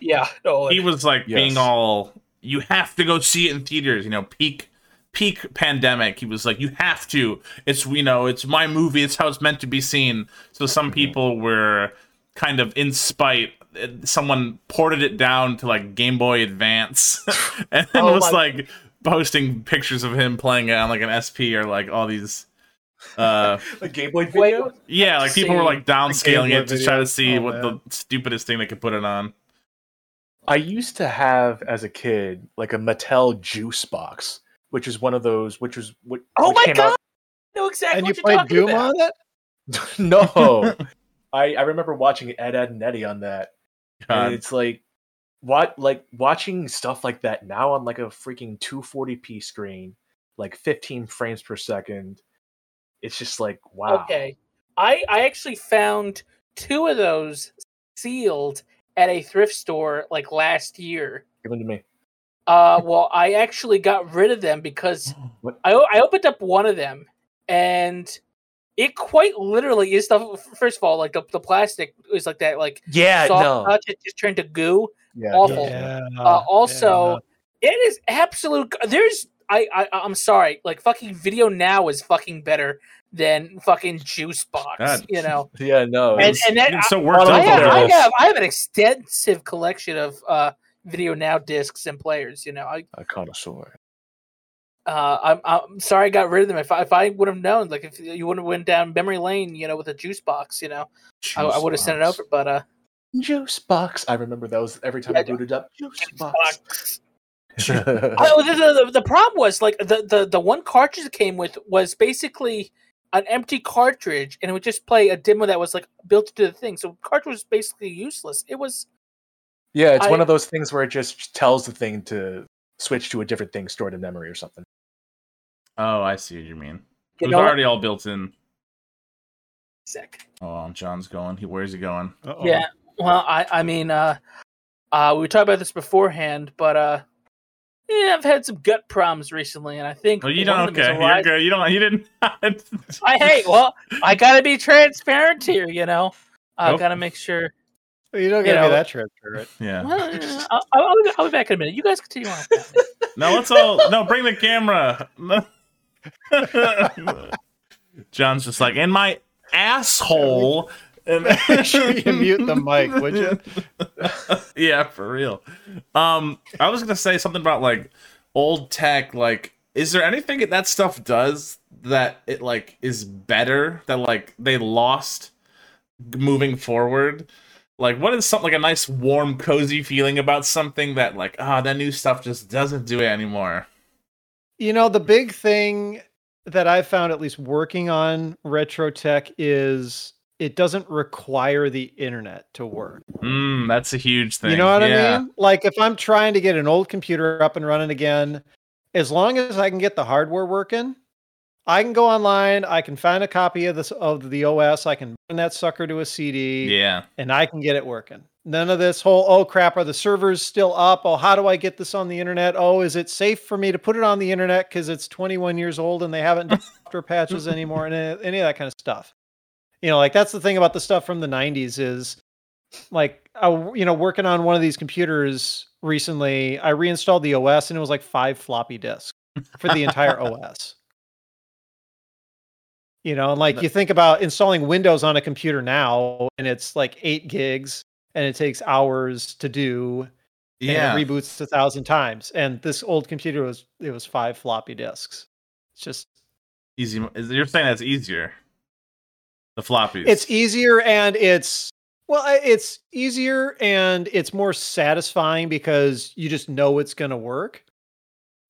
Yeah, no, he was like Yes. being all you have to go see it in theaters you know peak peak pandemic he was like you have to it's you know it's my movie it's how it's meant to be seen so some Mm-hmm. people were kind of in spite uh, someone ported it down to like game boy advance and Oh was my- like posting pictures of him playing it on like an sp or like all these uh A Game Boy Wait, video. yeah like people were like downscaling it to try to see Oh, what man. the stupidest thing they could put it on I used to have as a kid like a Mattel juice box, which is one of those, which was what. Oh which my came god! out- I know exactly and you what you're played Doom about. on it? no, I I remember watching Ed Edd and Eddy on that, God. and it's like what like watching stuff like that now on like a freaking 240p screen, like 15 frames per second. It's just like wow. Okay, I I actually found two of those sealed at a thrift store like last year. Give them to me. Uh, well, I actually got rid of them because What? I I opened up one of them and it quite literally is the first of all like the, the plastic is like that like Yeah, soft no. touch it just turned to goo. Yeah, awful. Yeah. Uh, also, it is absolute. There's I, I I'm sorry, like fucking video now is fucking better than fucking juice box. God. You know, Yeah, no. and it's- and that so I- worked I I have, I have I have an extensive collection of uh video now discs and players. You know, I a connoisseur. uh I'm I'm sorry I got rid of them. If I if I would have known, like if you would have went down memory lane, you know, with a juice box, you know, I, I would have sent it over. But uh, Juice box. I remember those every time Yeah, I booted up. Juice juice box. box. Oh, the, the, the, the problem was like the, the the one cartridge it came with was basically an empty cartridge, and it would just play a demo that was like built into the thing. So cartridge was basically useless. It was yeah, it's one of those things where it just tells the thing to switch to a different thing stored in memory or something. Oh, I see what you mean. you It was know already all built in. sick. Oh, John's going. He where's he going? Uh-oh. Yeah. Well, I I mean, uh, uh, we talked about this beforehand, but uh, yeah, I've had some gut problems recently, and I think Oh, you don't. of them is Okay, you're good. You don't. You didn't. I hate. well, I gotta be transparent here, you know. I Nope. gotta make sure. You don't You gotta know- be that transparent. yeah. Well, I'll, I'll, be- I'll be back in a minute. You guys continue on. No, let's all. No, bring the camera. John's just like in my asshole. And Make sure you mute the mic, would you? yeah, for real. Um, I was gonna say something about like old tech. Like, is there anything that that stuff does that it like is better that like they lost moving forward? Like, what is something like a nice, warm, cozy feeling about something that like ah, that new stuff just doesn't do it anymore? You know, the big thing that I found, at least working on retro tech, is it doesn't require the internet to work. Mm, that's a huge thing. You know what yeah. I mean? Like if I'm trying to get an old computer up and running again, as long as I can get the hardware working, I can go online, I can find a copy of this of the OS, I can bring that sucker to a CD, Yeah. and I can get it working. None of this whole oh crap, are the servers still up? Oh, how do I get this on the internet? Oh, is it safe for me to put it on the internet because it's 21 years old and they haven't done software patches anymore and any any of that kind of stuff. You know, like that's the thing about the stuff from the 90s is like I, you know, working on one of these computers recently, I reinstalled the OS and it was like five floppy disks for the entire OS. You know, and like you think about installing Windows on a computer now, and it's like eight gigs, and it takes hours to do. Yeah. and it reboots a thousand times. And this old computer was it was five floppy disks. It's just Easy. You're saying that's easier. The floppies. it's easier and it's well, it's easier and it's more satisfying because you just know it's going to work.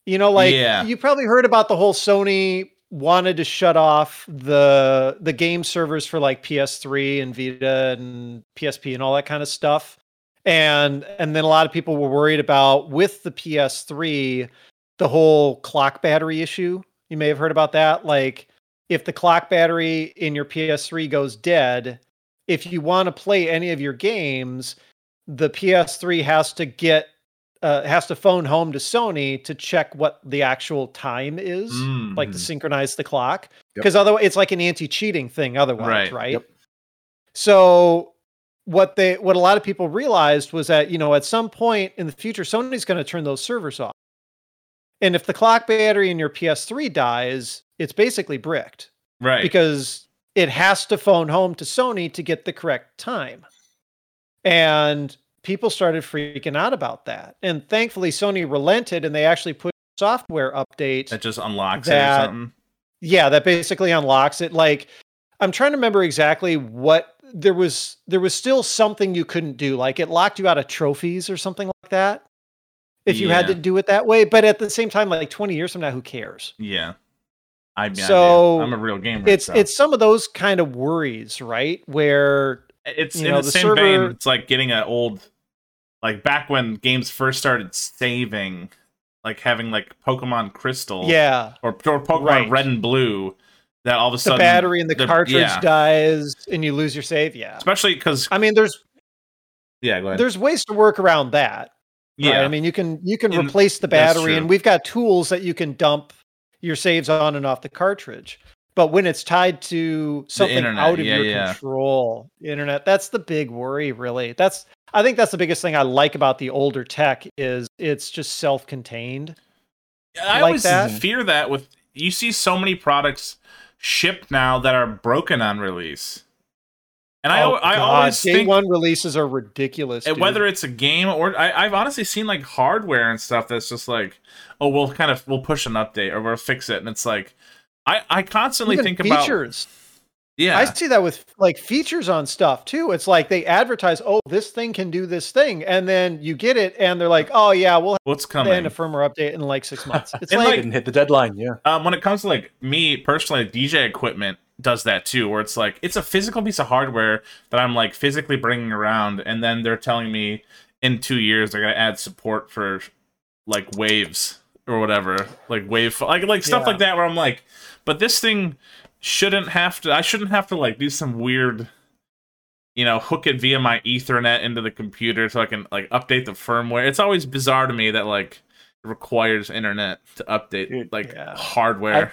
You know, like Yeah. you probably heard about the whole Sony wanted to shut off the the game servers for like PS3 and Vita and PSP and all that kind of stuff. And and then a lot of people were worried about with the PS3 the whole clock battery issue. You may have heard about that like if the clock battery in your PS3 goes dead, if you want to play any of your games, the PS3 has to get uh, has to phone home to Sony to check what the actual time is, like Mm. to synchronize the clock. Yep. Because otherwise, it's like an anti-cheating thing. Otherwise, Right. right? Yep. So what they what a lot of people realized was that you know at some point in the future, Sony's going to turn those servers off. And if the clock battery in your PS3 dies, it's basically bricked right. because it has to phone home to Sony to get the correct time. And people started freaking out about that. And thankfully, Sony relented and they actually put software update. that just unlocks that- it or something. yeah, that basically unlocks it. Like, I'm trying to remember exactly what there was. There was still something you couldn't do. Like, it locked you out of trophies or something like that. If you had to do it that way, but at the same time, like 20 years from now, who cares? Yeah. I mean, So, I I'm a real gamer. It's so. it's some of those kind of worries, right? Where it's in know, the, the same server- vein. It's like getting an old, like back when games first started saving, like having like Pokemon Crystal, yeah, or, or Pokemon Right. Red and Blue, that all of a sudden the battery in the, the- cartridge yeah. dies and you lose your save. Yeah, especially because I mean, there's yeah, go ahead. there's ways to work around that. yeah, Right? I mean, you can you can In- replace the battery, and we've got tools that you can dump your saves on and off the cartridge. But when it's tied to something internet, out of yeah, your yeah. control, internet, that's the big worry, really. That's I think that's the biggest thing I like about the older tech is it's just self-contained. I like always that. fear that with you see so many products shipped now that are broken on release, and I Oh, al- I God, always day think one releases are ridiculous. Dude. whether it's a game or I, I've honestly seen like hardware and stuff that's just like, oh, we'll kind of we'll push an update or we'll fix it, and it's like, I I constantly Even think about features. yeah, I see that with like features on stuff too. It's like they advertise, "Oh, this thing can do this thing," and then you get it, and they're like, "Oh yeah, we'll what's have coming. a firmware update in like six months." It's like, like, Didn't hit the deadline. Yeah. um, when it comes to like me personally, DJ equipment does that too, where it's like it's a physical piece of hardware that I'm like physically bringing around, and then they're telling me in two years they're gonna add support for like waves or whatever, like wave, like like stuff Yeah. like that, where I'm like, but this thing shouldn't have to. I shouldn't have to like do some weird. You know, hook it via my Ethernet into the computer so I can like update the firmware. It's always bizarre to me that like it requires internet to update Dude, like yeah. hardware. I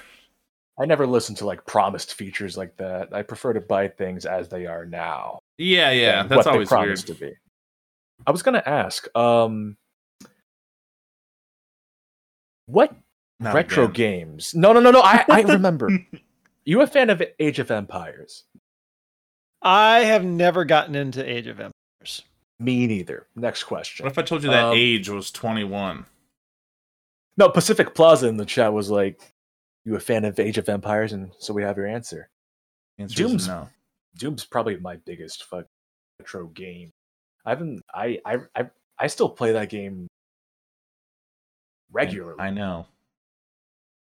never listen to like promised features like that. I prefer to buy things as they are now. Yeah, yeah, that's what always they weird. to be. I was gonna ask, um, what Not retro again. games? No, no, no, no. I, I remember. you a fan of Age of Empires? I have never gotten into Age of Empires. Me neither. Next question. What if I told you that Um, age was 21? No, Pacific Plaza in the chat was like, "You a fan of Age of Empires?" And so we have your answer. Answer Doom's- no. Doom's probably my biggest fuck retro game. I haven't. I I I I still play that game regularly. I know.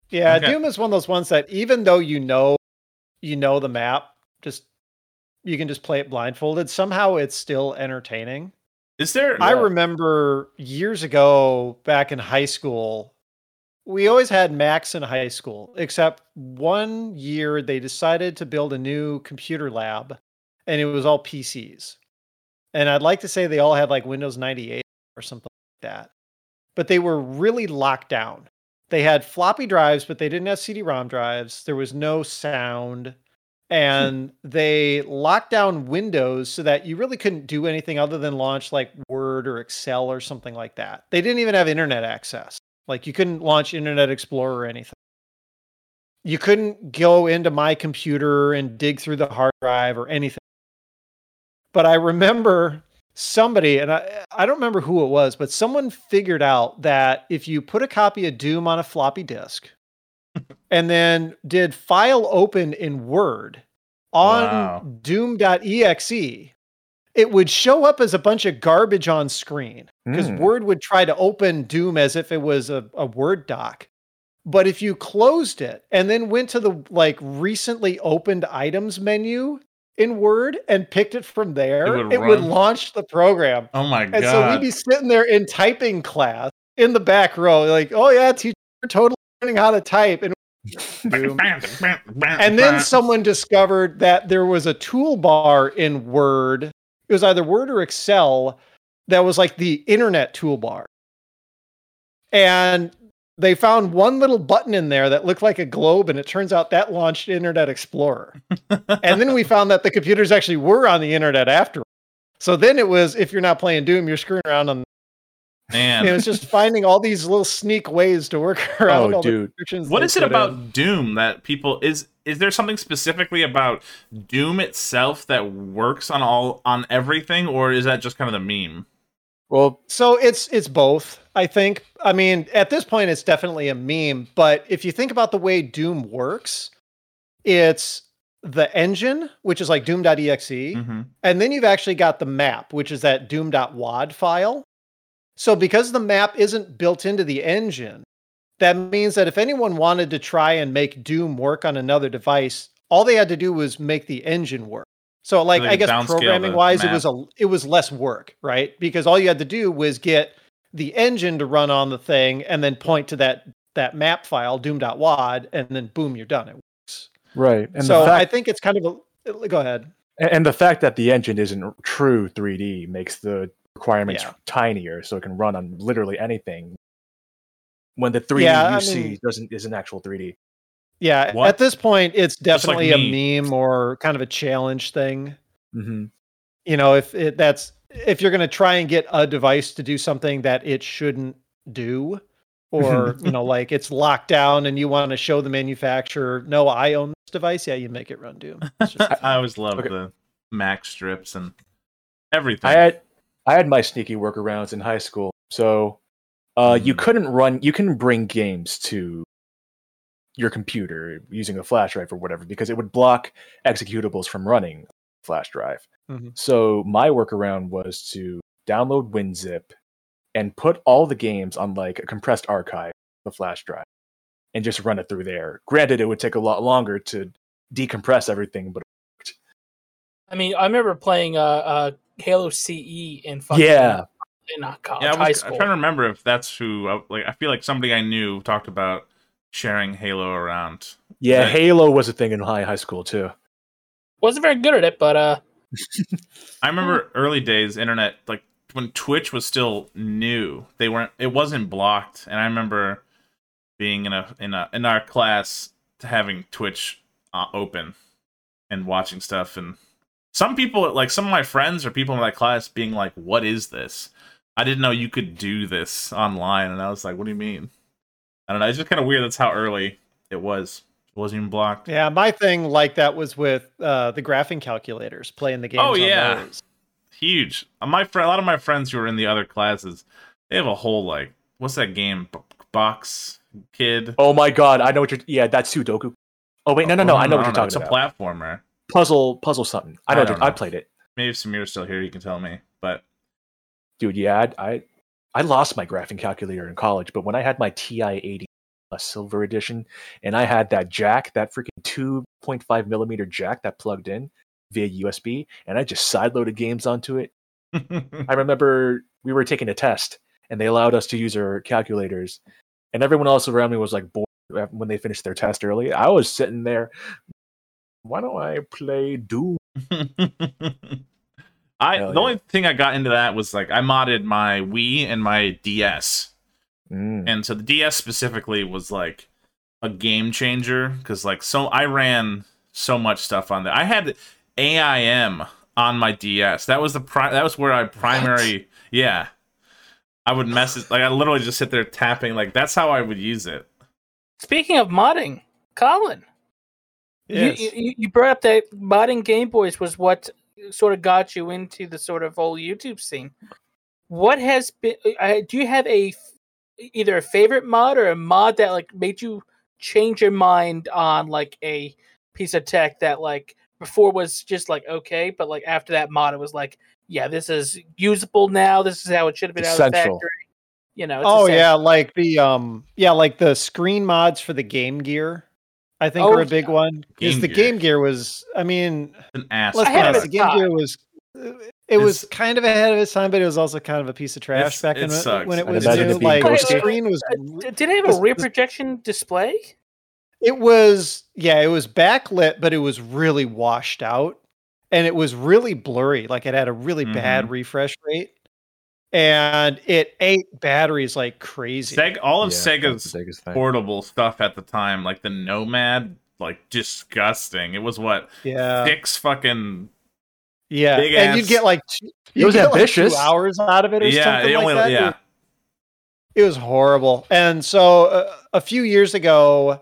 Yeah, Okay. Doom is one of those ones that even though you know you know the map, just you can just play it blindfolded. Somehow it's still entertaining. Is there? I remember years ago back in high school, we always had Macs in high school, except one year they decided to build a new computer lab and it was all PCs. And I'd like to say they all had like Windows 98 or something like that. But they were really locked down. They had floppy drives, but they didn't have CD ROM drives. There was no sound. Hmm. And they locked down Windows so that you really couldn't do anything other than launch like Word or Excel or something like that. They didn't even have internet access. Like you couldn't launch Internet Explorer or anything. You couldn't go into my computer and dig through the hard drive or anything. But I remember somebody, and I, I don't remember who it was, but someone figured out that if you put a copy of Doom on a floppy disk and then did file open in Word on Wow. doom.exe, it would show up as a bunch of garbage on screen because Hmm. Word would try to open Doom as if it was a, a Word doc. But if you closed it and then went to the like recently opened items menu in Word and picked it from there, It it would would, launch the program. Oh my god. And so we'd be sitting there in typing class in the back row, like, oh yeah, teacher, totally learning how to type. And and then someone discovered that there was a toolbar in Word. It was either Word or Excel that was like the internet toolbar. And they found one little button in there that looked like a globe, and it turns out that launched Internet Explorer. and then we found that the computers actually were on the internet after. So then it was if you're not playing Doom, you're screwing around on. Man, It was just finding all these little sneak ways to work around Oh, all the dude. restrictions. what is it put in. about Doom that people is is there something specifically about Doom itself that works on all on everything, or is that just kind of the meme? Well, So it's it's both. I think. I mean, at this point, it's definitely a meme. But if you think about the way Doom works, it's the engine, which is like Doom.exe, hmm and then you've actually got the map, which is that Doom.wad file. So because the map isn't built into the engine, that means that if anyone wanted to try and make Doom work on another device, all they had to do was make the engine work. So like they I guess programming wise, it was a it was less work, right? Because all you had to do was get the engine to run on the thing and then point to that that map file, doom.wad, and then boom, you're done. It works. right. And so fact, I think it's kind of a go ahead. and the fact that the engine isn't true 3D makes the requirements Yeah. tinier, so it can run on literally anything. When the 3D Yeah, you I see mean- doesn't isn't actual 3D. Yeah, What? at this point, it's Just like definitely a meme or kind of a challenge thing. Mm-hmm. You know, if it, that's if you're going to try and get a device to do something that it shouldn't do, or you know, like it's locked down and you want to show the manufacturer, no, I own this device. Yeah, you make it run Doom. It's just a I thing. always love Okay. the Mac strips and everything. I had I had my sneaky workarounds in high school. So uh, you couldn't run. You can bring games to your computer using a flash drive or whatever because it would block executables from running flash drive. Mhm. So my workaround was to download WinZip and put all the games on like a compressed archive, the flash drive, and just run it through there. Granted, it would take a lot longer to decompress everything, but I mean, I remember playing uh, uh Halo CE in fucking yeah, in uh, college, yeah, I high was, school. I'm trying to remember if that's who. I- Like, I feel like somebody I knew talked about sharing Halo around. yeah, Right. Halo was a thing in high high school too. Wasn't very good at it, but uh, I remember early days internet, like when Twitch was still new. They weren't. It wasn't blocked, and I remember being in a in a in our class having Twitch uh, open and watching stuff. And some people, like some of my friends or people in my class, being like, "What is this?" I didn't know you could do this online, and I was like, "What do you mean?" I don't know. It's just kind of weird. That's how early it was. It wasn't even blocked. Yeah, my thing like that was with uh, the graphing calculators, playing the games. Oh, yeah. those. huge. Uh, My fr- a lot of my friends who are in the other classes, they have a whole like what's that game? B- box Kid. Oh my god, I know what you're. Yeah, that's Sudoku. Oh wait, no, no, no, I know what you're talking It's about. It's a platformer. puzzle, puzzle something. I I know. what don't you're- I played it, Maybe if Samir's still here, you can tell me. But dude. Yeah, I, I, I lost my graphing calculator in college, but when I had my TI eighty plus silver edition, and I had that jack, that freaking two point five millimeter jack that plugged in, via USB, and I just sideloaded games onto it. I remember we were taking a test, and they allowed us to use our calculators, and everyone else around me was like bored when they finished their test early. I was sitting there. Why don't I play Doom? I Hell the yeah. only thing I got into that was like I modded my Wii and my DS. Mm. and so the DS specifically was like a game changer because like so I ran so much stuff on there. I had AIM on my DS. That was the pri- that was where I primary yeah. I would message like I literally just sit there tapping like that's how I would use it. Speaking of modding, Colin, Yes. you, you you brought up that modding Game Boys was what sort of got you into the sort of whole YouTube scene. What has been? Uh, do you have a either a favorite mod or a mod that like made you change your mind on like a piece of tech that like before was just like okay, but like after that mod, it was like yeah, this is usable now. This is how it should have been out of the Essential. factory. You know. It's oh essential. yeah, like the um yeah, like the screen mods for the Game Gear. I think Oh, are a big one. Because the Game Gear was, I mean, An ass. let's I be it honest, the the Game Gear was. It was kind of ahead of its time, but it was also kind of a piece of trash back it in sucks. when it was new. Like the screen was, Uh, did it have this- a rear projection display? it was yeah, it was backlit, but it was really washed out, and it was really blurry. Like it had a really bad refresh rate, and it ate batteries like crazy. Seg- all of Yeah, Sega's that's the biggest thing. portable stuff at the time, like the Nomad, like disgusting. It was what yeah, six fucking yeah, big and you'd get like two, you'd was get, like, ambitious. two hours out of it or yeah. something They like that. It yeah. was- It was horrible. And so uh, a few years ago,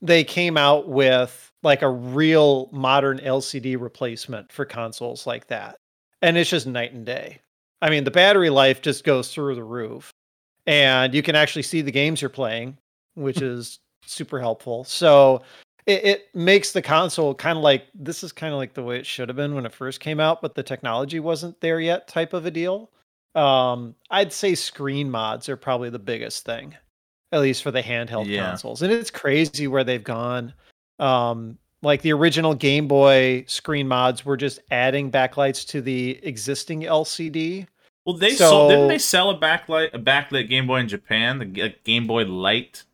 they came out with like a real modern LCD replacement for consoles like that. And it's just night and day. I mean, the battery life just goes through the roof. And you can actually see the games you're playing, which is super helpful. So it, it makes the console kind of like this is kind of like the way it should have been when it first came out, but the technology wasn't there yet type of a deal. Um, I'd say screen mods are probably the biggest thing, at least for the handheld Yeah. consoles. And it's crazy where they've gone. Um, like the original Game Boy screen mods were just adding backlights to the existing LCD. Well, they sold. Didn't they sell a backlight, a backlit Game Boy in Japan? The Game Boy Light.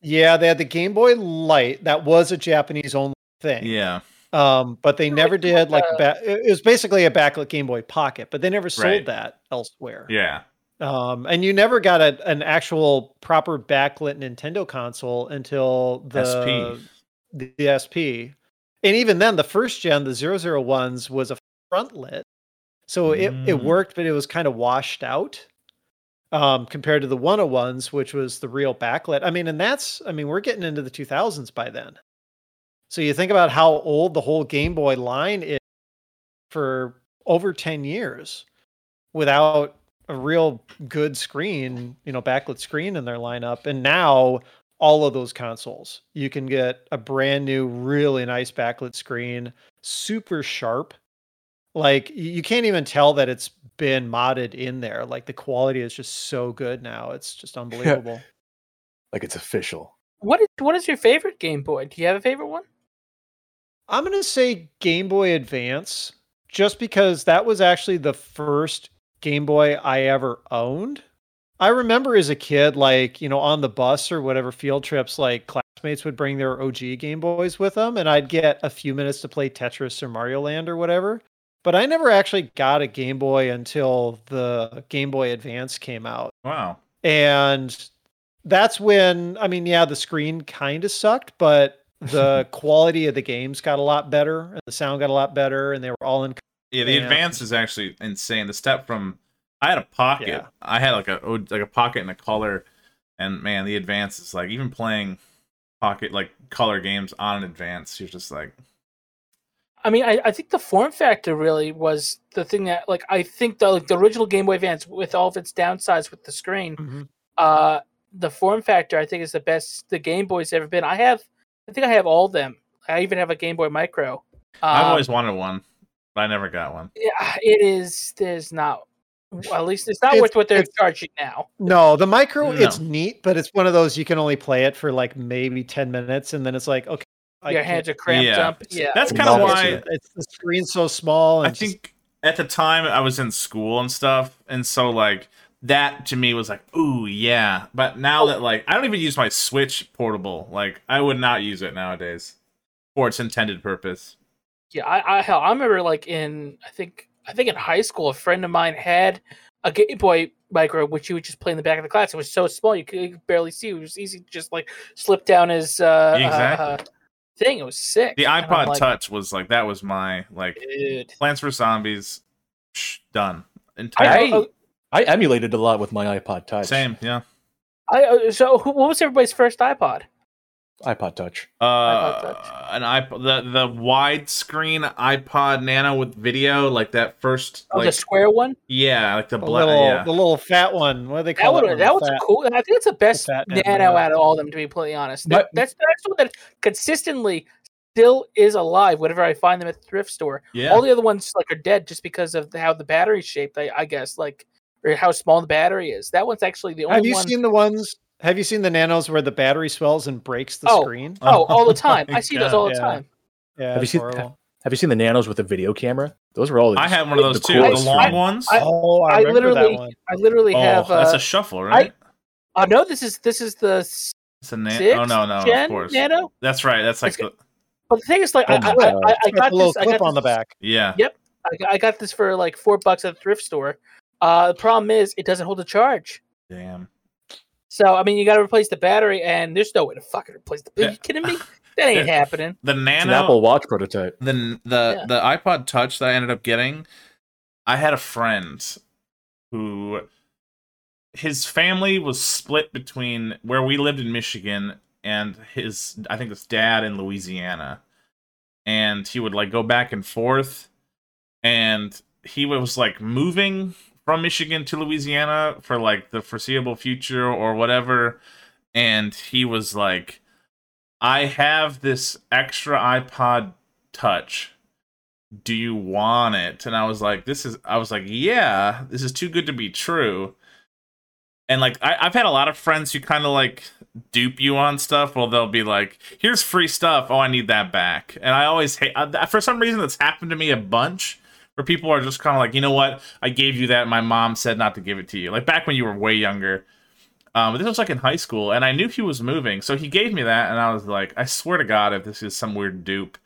Yeah, they had the Game Boy Light. That was a Japanese only thing. Yeah, Um, but they never like- did like uh, ba- it was basically a backlit Game Boy Pocket, but they never sold Right. that elsewhere. yeah. Um, and you never got a, an actual proper backlit Nintendo console until the SP. The, SP. And even then, the first gen, the 001s, was a front lit. So it, it Mm. worked, but it was kind of washed out um, compared to the 101s, which was the real backlit. I mean, and that's, I mean, we're getting into the 2000s by then. So you think about how old the whole Game Boy line is for over 10 years without a real good screen, you know, backlit screen in their lineup. And now all of those consoles, you can get a brand new, really nice backlit screen, super sharp. Like you can't even tell that it's been modded in there. Like the quality is just so good now. It's just unbelievable. Like it's official. What is what is your favorite Game Boy? Do you have a favorite one? I'm going to say Game Boy Advance just because that was actually the first Game Boy I ever owned. I remember as a kid, like, you know, on the bus or whatever field trips, like classmates would bring their OG Game Boys with them, and I'd get a few minutes to play Tetris or Mario Land or whatever. But I never actually got a Game Boy until the Game Boy Advance came out. Wow. And that's when, I mean, yeah, the screen kind of sucked, but the quality of the games got a lot better and the sound got a lot better and they were all in Yeah, the advance is actually insane. The step from I had a pocket. Yeah. I had like a oh, like a pocket and a color, and man, the advance is like even playing pocket like color games on an advance. You're just like, I mean, I, I think the form factor really was the thing that, like, I think the like, the original Game Boy Advance, with all of its downsides with the screen, uh, the form factor I think is the best the Game Boy's ever been. I have, I think I have all of them. I even have a Game Boy Micro. I've Um, always wanted one, but I never got one. yeah, it is. There's not. Well, At least it's not It's- worth what they're charging now. No, the micro, No. it's neat, but it's one of those you can only play it for like maybe 10 minutes and then it's like, okay, I Your can't- hands are cramped Yeah. up. Yeah. That's kind of why it's the screen's so small. And I think at the time I was in school and stuff, and so like that to me was like, ooh yeah. But now oh. that like I don't even use my Switch portable, like I would not use it nowadays for its intended purpose. Yeah, I, I hell, I remember like in I think I think in high school, a friend of mine had a Game Boy Micro, which you would just play in the back of the class. It was so small you could, you could barely see. It was easy to just like slip down his uh, Exactly. uh, thing. It was sick. The iPod like, Touch was like that was my like Dude. Plants vs Zombies, psh, done. I, I, I emulated a lot with my iPod Touch. same, yeah. I, uh, so who, what was everybody's first iPod? iPod Touch. Uh, Touch. an iPod, the the widescreen iPod Nano with video, like that first, Oh, like the square one. yeah, like the the black, little, yeah. the little fat one. What do they That call one, it? that was cool. I think it's the best fat nano nano. out of all of them. To be completely honest, But- that, that's that's one that consistently still is alive. Whenever I find them at the thrift store, yeah. all the other ones like are dead just because of how the battery's shaped. I, I guess like or how small the battery is. That one's actually the only Have you one. seen the ones? Have you seen the nanos where the battery swells and breaks the Oh, screen? oh, all the time. I see those all the Yeah. time. Yeah, Have you it's seen- horrible. Have you seen the Nanos with a video camera? Those were all. I had one of those too, the long screen. ones. I- oh, I, I literally, that one. I literally oh, have. Uh, that's a shuffle, right? I know this is this is the s- it's a na- six Oh no, no, gen of course. nano. That's right. That's like the, But the thing is, like, I, Oh, I, yeah. I, I got got the little this. I clip got on the this- back. yeah. Yep. I got, I got this for like four bucks at the thrift store. Uh, the problem is it doesn't hold a charge. Damn. So I mean, you got to replace the battery, and there's no way to fucking replace the. Are Yeah. you kidding me? That ain't happening. The It's an Nano, Apple Watch prototype. the the Yeah. the iPod Touch that I ended up getting. I had a friend who his family was split between where we lived in Michigan and his I think his dad in Louisiana. And he would like go back and forth and he was like moving from Michigan to Louisiana for like the foreseeable future or whatever. And he was like I have this extra iPod touch. Do you want it? And i was like this is i was like yeah this is too good to be true. And like I, i've had a lot of friends who kind of like dupe you on stuff. Well they'll be like here's free stuff. Oh i need that back. And i always hate uh, for some reason that's happened to me a bunch where people are just kind of like you know what? I gave you that. My mom said not to give it to you. Like back when you were way younger. Um, this was like in high school, and I knew he was moving, so he gave me that, and I was like, I swear to God, if this is some weird dupe,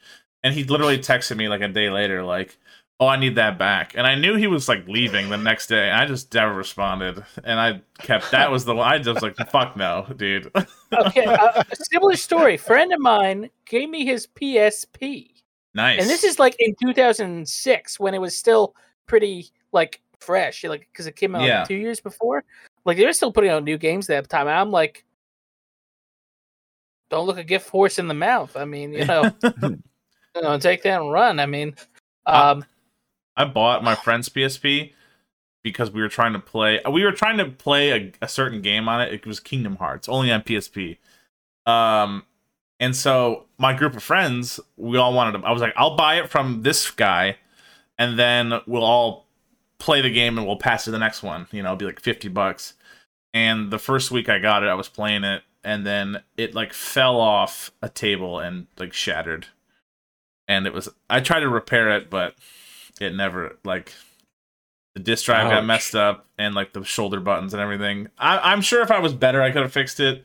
and he literally texted me like a day later, like, "Oh, I need that back," and I knew he was like leaving the next day, and I just never responded, and I kept that was the I just was like, "Fuck no, dude." Okay, uh, similar story. Friend of mine gave me his PSP, nice. and this is like in 2006 when it was still pretty like fresh, like because it came out like, two years before. Like they were still putting out new games that time. I'm like, don't look a gift horse in the mouth. I mean, you know, you know, take that and run. I mean, Uh, um, I bought my friend's PSP because we were trying to play. We were trying to play a, a certain game on it. It was Kingdom Hearts, only on PSP. Um, and so my group of friends, we all wanted to. I was like, I'll buy it from this guy, and then we'll all play the game and we'll pass to the next one. You know, it'll be like fifty bucks. And the first week I got it, I was playing it, and then it like fell off a table and like shattered. And it was. I tried to repair it, but it never like the disk drive got messed up and like the shoulder buttons and everything. I, I'm sure if I was better, I could have fixed it.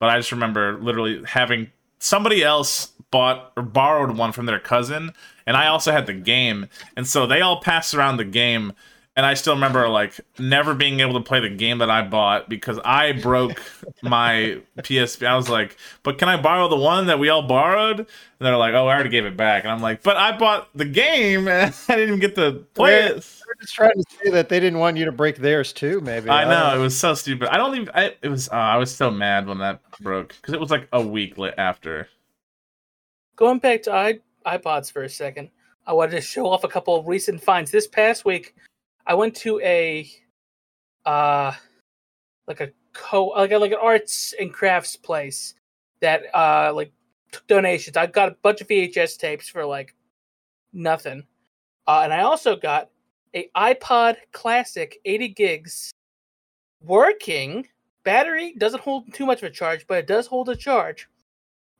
But I just remember literally having somebody else bought or borrowed one from their cousin, and I also had the game, and so they all passed around the game. And I still remember like never being able to play the game that I bought because I broke my PSP. I was like, "But can I borrow the one that we all borrowed?" And they're like, "Oh, I already gave it back." And I'm like, "But I bought the game and I didn't even get to play Wait, it." They're just trying to say that they didn't want you to break theirs too. Maybe I don't know it was so stupid. I don't even. I, it was. Uh, I was so mad when that broke because it was like a week li- after. going back to i iPods for a second, I wanted to show off a couple of recent finds. This past week, I went to a uh like a co like a, like an arts and crafts place that uh like took donations. I got a bunch of VHS tapes for like nothing. Uh, and I also got a iPod Classic 80 gigs working battery doesn't hold too much of a charge, but it does hold a charge.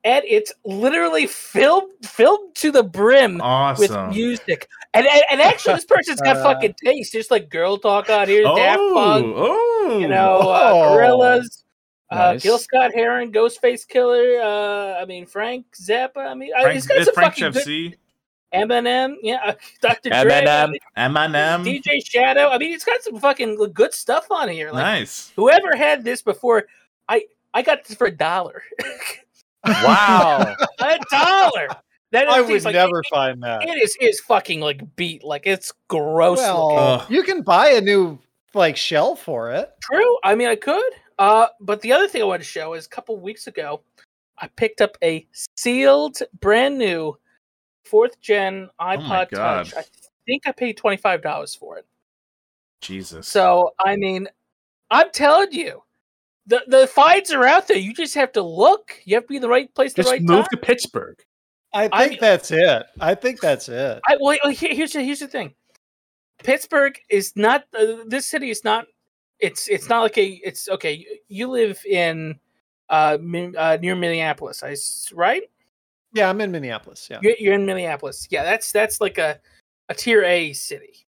And it's literally filled filled to the brim Awesome. with music. And, and and actually, this person's got Uh, fucking taste. There's like girl talk on here, Daft Punk, oh, you know, uh, Oh. Gorillaz, uh, Gil Scott Heron, Ghostface Killah. Uh, I mean Frank Zappa. I mean, uh, Frank, he's got some Frank fucking good. FC, Eminem, yeah, uh, Dr. Dre, I Eminem. mean, Eminem. DJ Shadow. I mean, it's got some fucking good stuff on here. Like nice. whoever had this before, I I got this for a dollar. Wow. a dollar. That I would like, never find that. It is is fucking like beat. Like it's gross looking. Well, Ugh. you can buy a new like shell for it. True. I mean, I could. Uh, but the other thing I want to show is a couple weeks ago, I picked up a sealed, brand new fourth gen iPod God. Touch. I think I paid twenty five dollars for it. Jesus. So I mean, I'm telling you, the the finds are out there. You just have to look. You have to be in the right place, at the Just right move time. to Pittsburgh. I I- think that's it. I think that's it. I, well, well, here's the, here's the thing. Pittsburgh is not. Uh, this city is not. It's it's not like a. It's okay. You, you live in uh, uh near Minneapolis, I s- right? Yeah, I'm in Minneapolis. Yeah. You're, you're in Minneapolis. Yeah, that's that's like a a tier A city.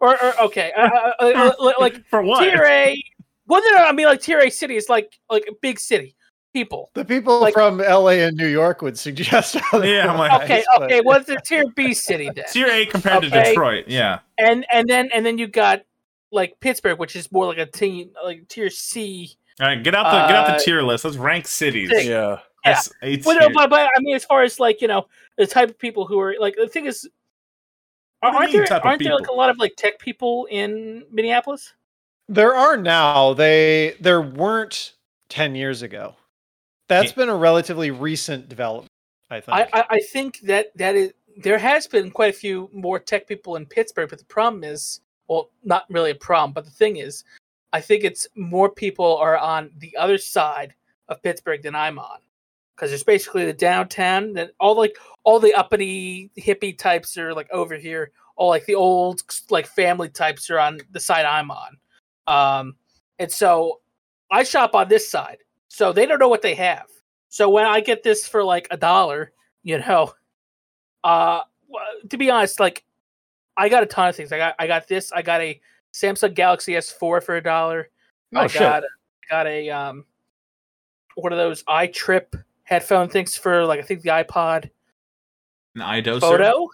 Or, or okay, uh, uh, uh, uh, like for what? tier A. Well, no, no, I mean like tier A city is like like a big city. People. The people Like- from LA and New York would suggest. Yeah, I'm like- Okay, otherwise, okay. but- What's a tier B city then? Tier A compared to Detroit. Yeah. and and then and then you got like Pittsburgh, which is more like a team like tier C. All right, get out the get out Uh, the tier list. Let's rank cities. Thing. Yeah. Yeah. Well, no, but, but I mean, as far as like you know, the type of people who are like the thing is, What aren't there aren't there like a lot of like tech people in Minneapolis? There are now. They there weren't ten years ago. That's been a relatively recent development. I think. I, I I think that that is there has been quite a few more tech people in Pittsburgh, but the problem is, well, not really a problem, but the thing is, I think it's more people are on the other side of Pittsburgh than I'm on, because there's basically the downtown, then all like all the uppity hippie types are like over here, all like the old like family types are on the side I'm on, um, and so I shop on this side, so they don't know what they have. So when I get this for like a dollar, you know, uh, to be honest, like I got a ton of things. I got I got this. I got a Samsung Galaxy S4 for a dollar. I Oh, shit. got I got a um one of those iTrip headphone things for like I think the iPod An iDoser. photo.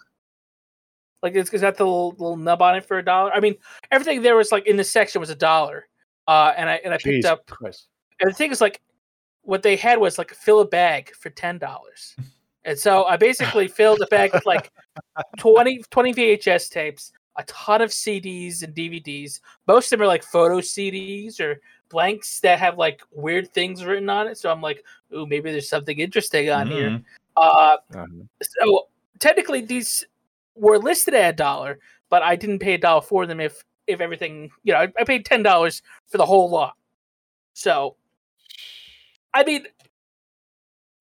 Like it's, it's got the little, little nub on it for a dollar. I mean, everything there was like in the section was a dollar. Uh, and I and I picked Jeez up Christ. and the thing is like what they had was like fill a bag for ten dollars and so i basically filled a bag with like 20, 20 vhs tapes a ton of cds and dvds most of them are like photo cds or blanks that have like weird things written on it so i'm like ooh maybe there's something interesting on here Mhm. uh Um, so technically these were listed at a dollar but i didn't pay a dollar for them if if everything you know i, I paid ten dollars for the whole lot. So i mean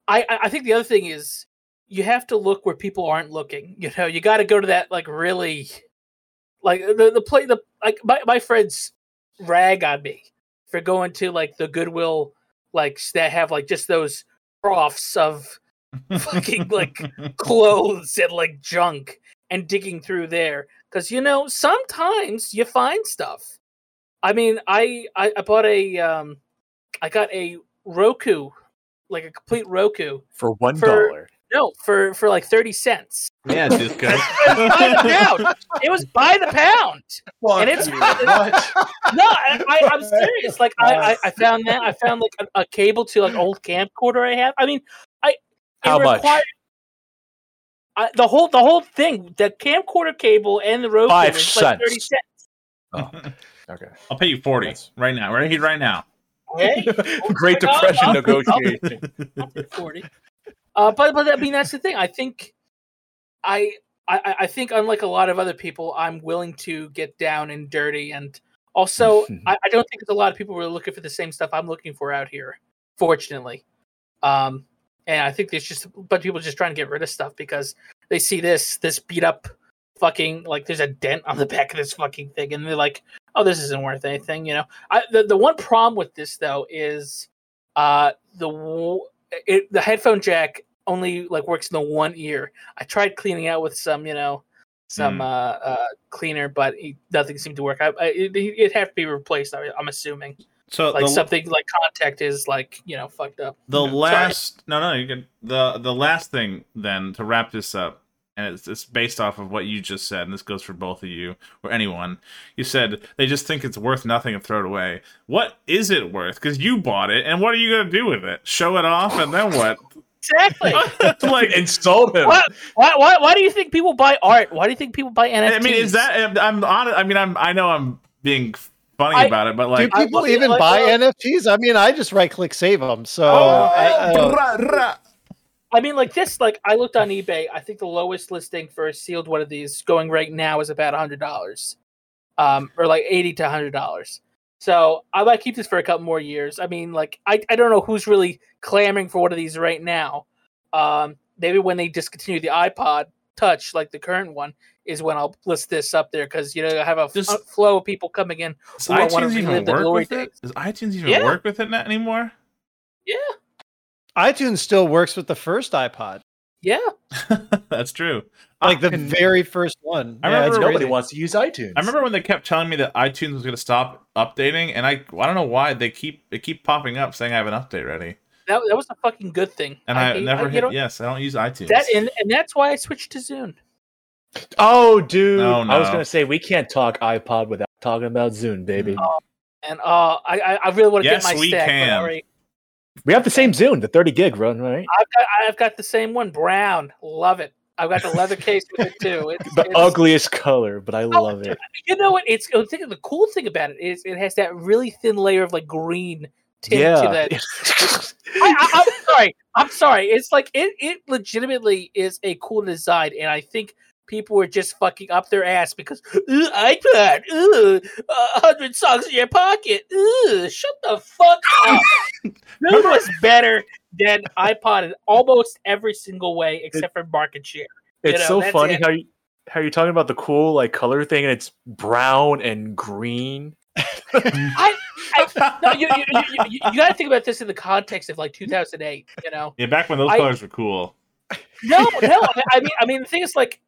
I, I I think the other thing is you have to look where people aren't looking. You know you got to go to that like really like the the play the like my, my friends rag on me for going to like the goodwill like that have like just those troughs of fucking, like, clothes and like junk and digging through there because you know sometimes you find stuff. I mean I, I i bought a um i got a roku like a complete roku for one no for for like 30 cents. Yeah, Disco. it was by the pound. It was by the pound. And it's no I, I, i'm serious. Like I, I i found that i found like a, a cable to like old camcorder i have. I mean i it How much? Required- I, the whole the whole thing, the camcorder cable and the Roku Five was like thirty cents. cents. Okay. I'll pay you forty That's- right now. Right here, right now. Okay, Great I'll- Depression I'll- negotiation. I'll take forty. Uh, but but I mean that's the thing. I think I I I think unlike a lot of other people, I'm willing to get down and dirty, and also I, I don't think there's a lot of people who are looking for the same stuff I'm looking for out here. Fortunately, um, and I think there's just a bunch of people just trying to get rid of stuff because they see this this beat up fucking like there's a dent on the back of this fucking thing, and they're like, oh, this isn't worth anything, you know. I the, the one problem with this though is uh the it the headphone jack only like works in the one ear. I tried cleaning out with some, you know, some Hmm. uh, uh cleaner, but it, nothing seemed to work. I, I it, it'd have to be replaced. I, I'm assuming So like the, something like contact is like you know fucked up. the Sorry. last no no you can the the last thing then to wrap this up and it's, it's based off of what you just said and this goes for both of you or anyone you said they just think it's worth nothing and throw it away what is it worth because you bought it and what are you going to do with it show it off and then what exactly. like Insult him. What? why, why, why do you think people buy art? Why do you think people buy NFTs? i mean is that i'm on i mean i'm i know i'm being funny I- about it but like I people look at even like, buy uh, NFTs? I mean, I just right click save them. So oh, I- I- rah, rah. I mean, like this. Like I looked on eBay. I think the lowest listing for a sealed one of these going right now is about a hundred dollars, um, or like eighty to hundred dollars. So I might keep this for a couple more years. I mean, like I, I don't know who's really clamoring for one of these right now. Um, maybe when they discontinue the iPod Touch, like the current one, is when I'll list this up there because you know I have a Does- flow of people coming in. does who don't wanna itunes even the work glory with it days. does itunes even Yeah. work with it na- anymore Yeah, iTunes still works with the first iPod, yeah. that's true like the very first one. I Yeah, remember Nobody crazy. wants to use iTunes. I remember when they kept telling me that iTunes was going to stop updating, and I I don't know why they keep they keep popping up saying I have an update ready, That, that was a fucking good thing. and I, hate- never you hit know, yes. I don't use iTunes. that, and, and that's why I switched to Zune. Oh, dude. Oh, I was gonna say we can't talk iPod without talking about Zune, baby. Oh. And uh, I I I really want to Yes, get my we stack. but can. We have the same Zune, the 30 gig run, right? I've got I've got the same one, brown. Love it. I've got the leather case with it too. It's, The it's- ugliest color, but I love it. You know what? It's I think the cool thing about it is it has that really thin layer of like green tint to Yeah. that. I, I, I'm sorry. I'm sorry. It's like it. It legitimately is a cool design, and I think people were just fucking up their ass because "Ooh, iPad, ooh, hundred songs in your pocket. Ooh, shut the fuck up. Zune was better than iPod in almost every single way except for market share. it's know, so funny it. how you how you're talking about the cool like color thing and it's brown and green. I, I no, you, you, you, you, got to think about this in the context of like 2008. You know, yeah, back when those I- colors were cool. no, no. I- I mean, I mean, the thing is, like,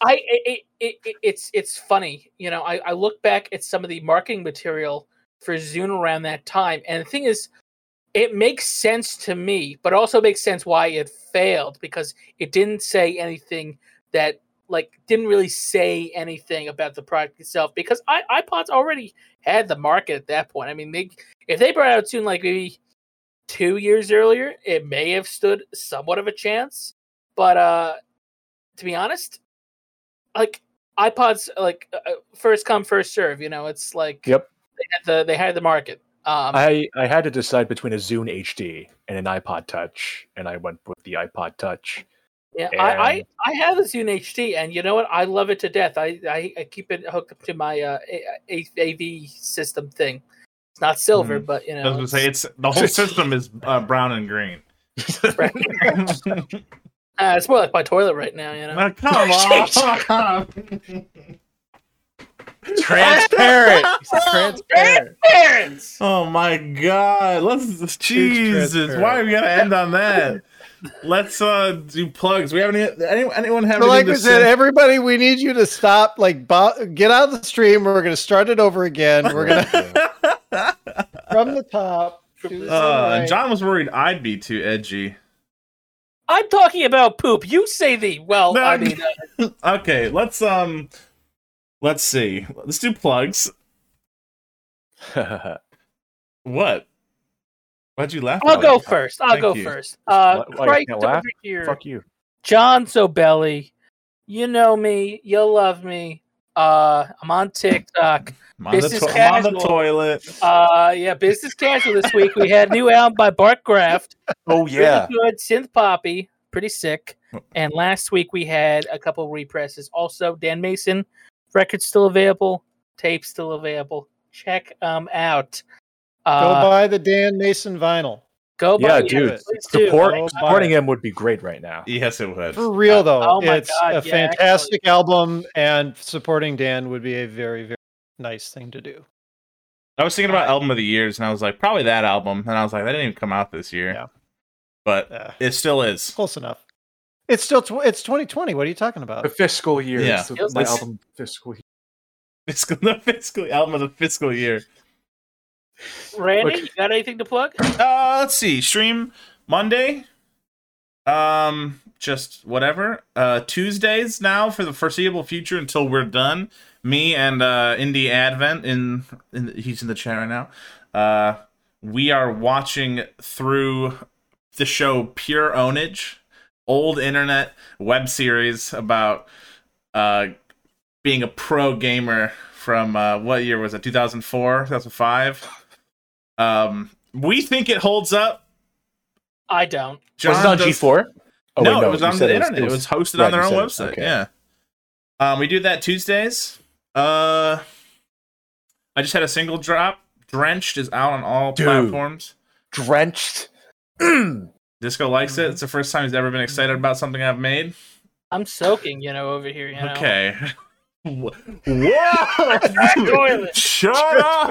I it, it, it, it's it's funny. You know, I, I look back at some of the marketing material for Zune around that time, and the thing is, it makes sense to me, but also makes sense why it failed because it didn't say anything that like didn't really say anything about the product itself because I, iPods already had the market at that point. I mean, they if they brought out Zune like maybe two years earlier, it may have stood somewhat of a chance. But uh to be honest, like iPods, like uh, uh, first come first serve. You know, it's like Yep. they had the they had the market. Um, I I had to decide between a Zune HD and an iPod Touch, and I went with the iPod Touch. Yeah, I, I I have a Zune HD, and you know what? I love it to death. I I, I keep it hooked up to my uh, A- A- AV system thing. It's not silver, but you know, I was gonna say it's the whole system is uh, brown and green. it's, uh, it's more like my toilet right now. You know, Now, come on. Transparent. It's transparent. oh my god. Let's Jesus. Why are we gonna end on that? Let's uh do plugs. We haven't any, anyone, anyone have So like anything we said, say? everybody, we need you to stop. Like, bo- get out of the stream. We're gonna start it over again. We're gonna from the top. to the Uh, right. John was worried I'd be too edgy. I'm talking about poop. You say the well. No, I mean, uh, Okay, let's um let's see. Let's do plugs. What? Why'd you laugh? I'll go that? first. I'll Thank go you. first. Uh, Why- why you right can't over here. Fuck you. John Zobelli. You know me. You love me. Uh, I'm on TikTok. I'm on, the Business to- I'm on the toilet. Uh, yeah, business casual this week. We had a new album by Bart Graft. Oh yeah. Really good synth poppy. Pretty sick. And last week we had a couple represses. Also, Dan Mason records still available. Tape still available. Check um out. Go Uh, buy the Dan Mason vinyl. go Yeah, buy dude. it. Please do. Support Go supporting it. him would be great right now. Yes, it would. For real though, Oh it's God, a yeah, fantastic album, and supporting Dan would be a very, very nice thing to do. I was thinking about album of the years, and I was like, probably that album. And I was like, that didn't even come out this year. Yeah. but Uh, it still is. close enough. It's still tw- it's 2020. What are you talking about? The fiscal year. Yeah. It's the- my album fiscal year. Fiscal, the fiscal album of the fiscal year. Randy, Look. you got anything to plug? Uh, let's see. Stream Monday. Um, just whatever. Uh, Tuesdays now for the foreseeable future until we're done. Me and uh, Indie Advent in, in he's in the chat right now. Uh, we are watching through the show Pure Ownage, old internet web series about uh being a pro gamer from uh, what year was it? 2004, 2005. Um, we think it holds up. I don't. was it on does- G4? Oh, no, wait, it was on said the internet. It was, hosted right, on their own website. Okay. Yeah. Um, we do that Tuesdays. Uh, I just had a single drop. Drenched is out on all Dude. platforms. drenched. Disco likes it. It's the first time he's ever been excited about something I've made. I'm soaking, you know, over here. You know. Okay. Whoa! Toilet. Shut up!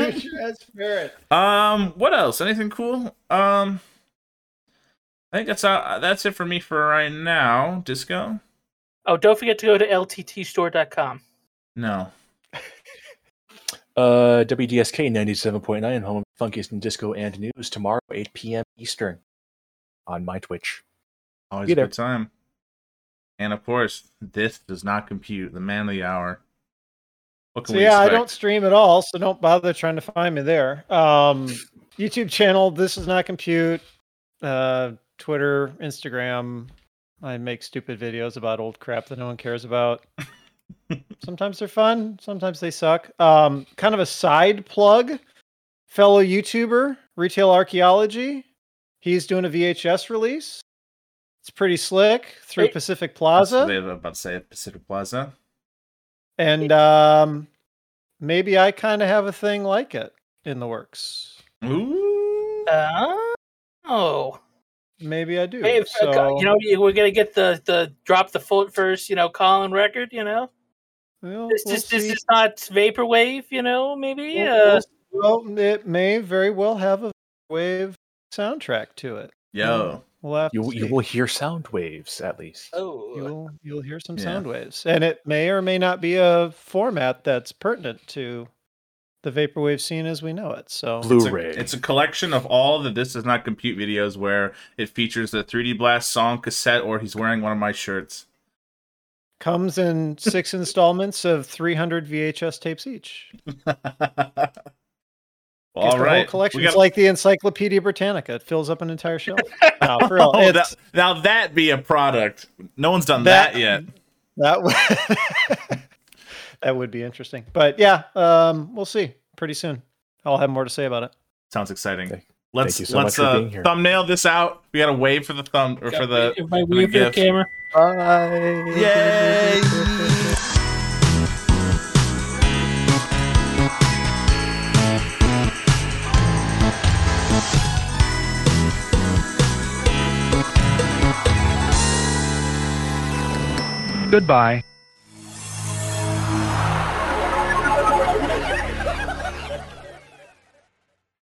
Transparent. um, what else? Anything cool? Um, I think that's uh, that's it for me for right now. Disco? Oh, don't forget to go to lttstore.com. No. Uh, WDSK 97.9, home of funkiest in disco and news, tomorrow, 8 p.m. Eastern on my Twitch. Always Be a there. good time. And of course, this does not compute the man of the hour. So yeah, I don't stream at all, so don't bother trying to find me there. Um, YouTube channel. This is not compute. Uh, Twitter, Instagram. I make stupid videos about old crap that no one cares about. sometimes they're fun. Sometimes they suck. Um, kind of a side plug. Fellow YouTuber, Retail Archaeology. He's doing a VHS release. It's pretty slick through Hey. Pacific Plaza. what they were about to say Pacific Plaza. and um, maybe I kind of have a thing like it in the works. Ooh. Uh, oh. Maybe I do. Hey, if, uh, so, you know, we're gonna get the the drop the foot first, you know, Colin record. You know, we'll, this we'll this this is not vaporwave. You know, maybe. We'll- Uh, we'll- well, it may very well have a wave soundtrack to it. Yo. We'll You, you will hear sound waves, at least. oh, You'll you'll hear some Yeah. sound waves, and it may or may not be a format that's pertinent to the vaporwave scene as we know it. So Blu-ray. a, it's a collection of all the This Does Not Compute videos where it features the 3D Blast song cassette or he's wearing one of my shirts. comes in six installments of 300 VHS tapes each. All the right. whole collection. We It's like the Encyclopedia Britannica. It fills up an entire shelf. no, for real. Oh, that, now that be a product. No one's done That- that, yet. That would that would be interesting. But yeah, um, we'll see pretty soon. I'll have more to say about it. Sounds exciting. Thank- let's so let's uh, thumbnail this out. We got to wave for the thumb or for the my the for the gift. camera. Bye. Yay! Goodbye.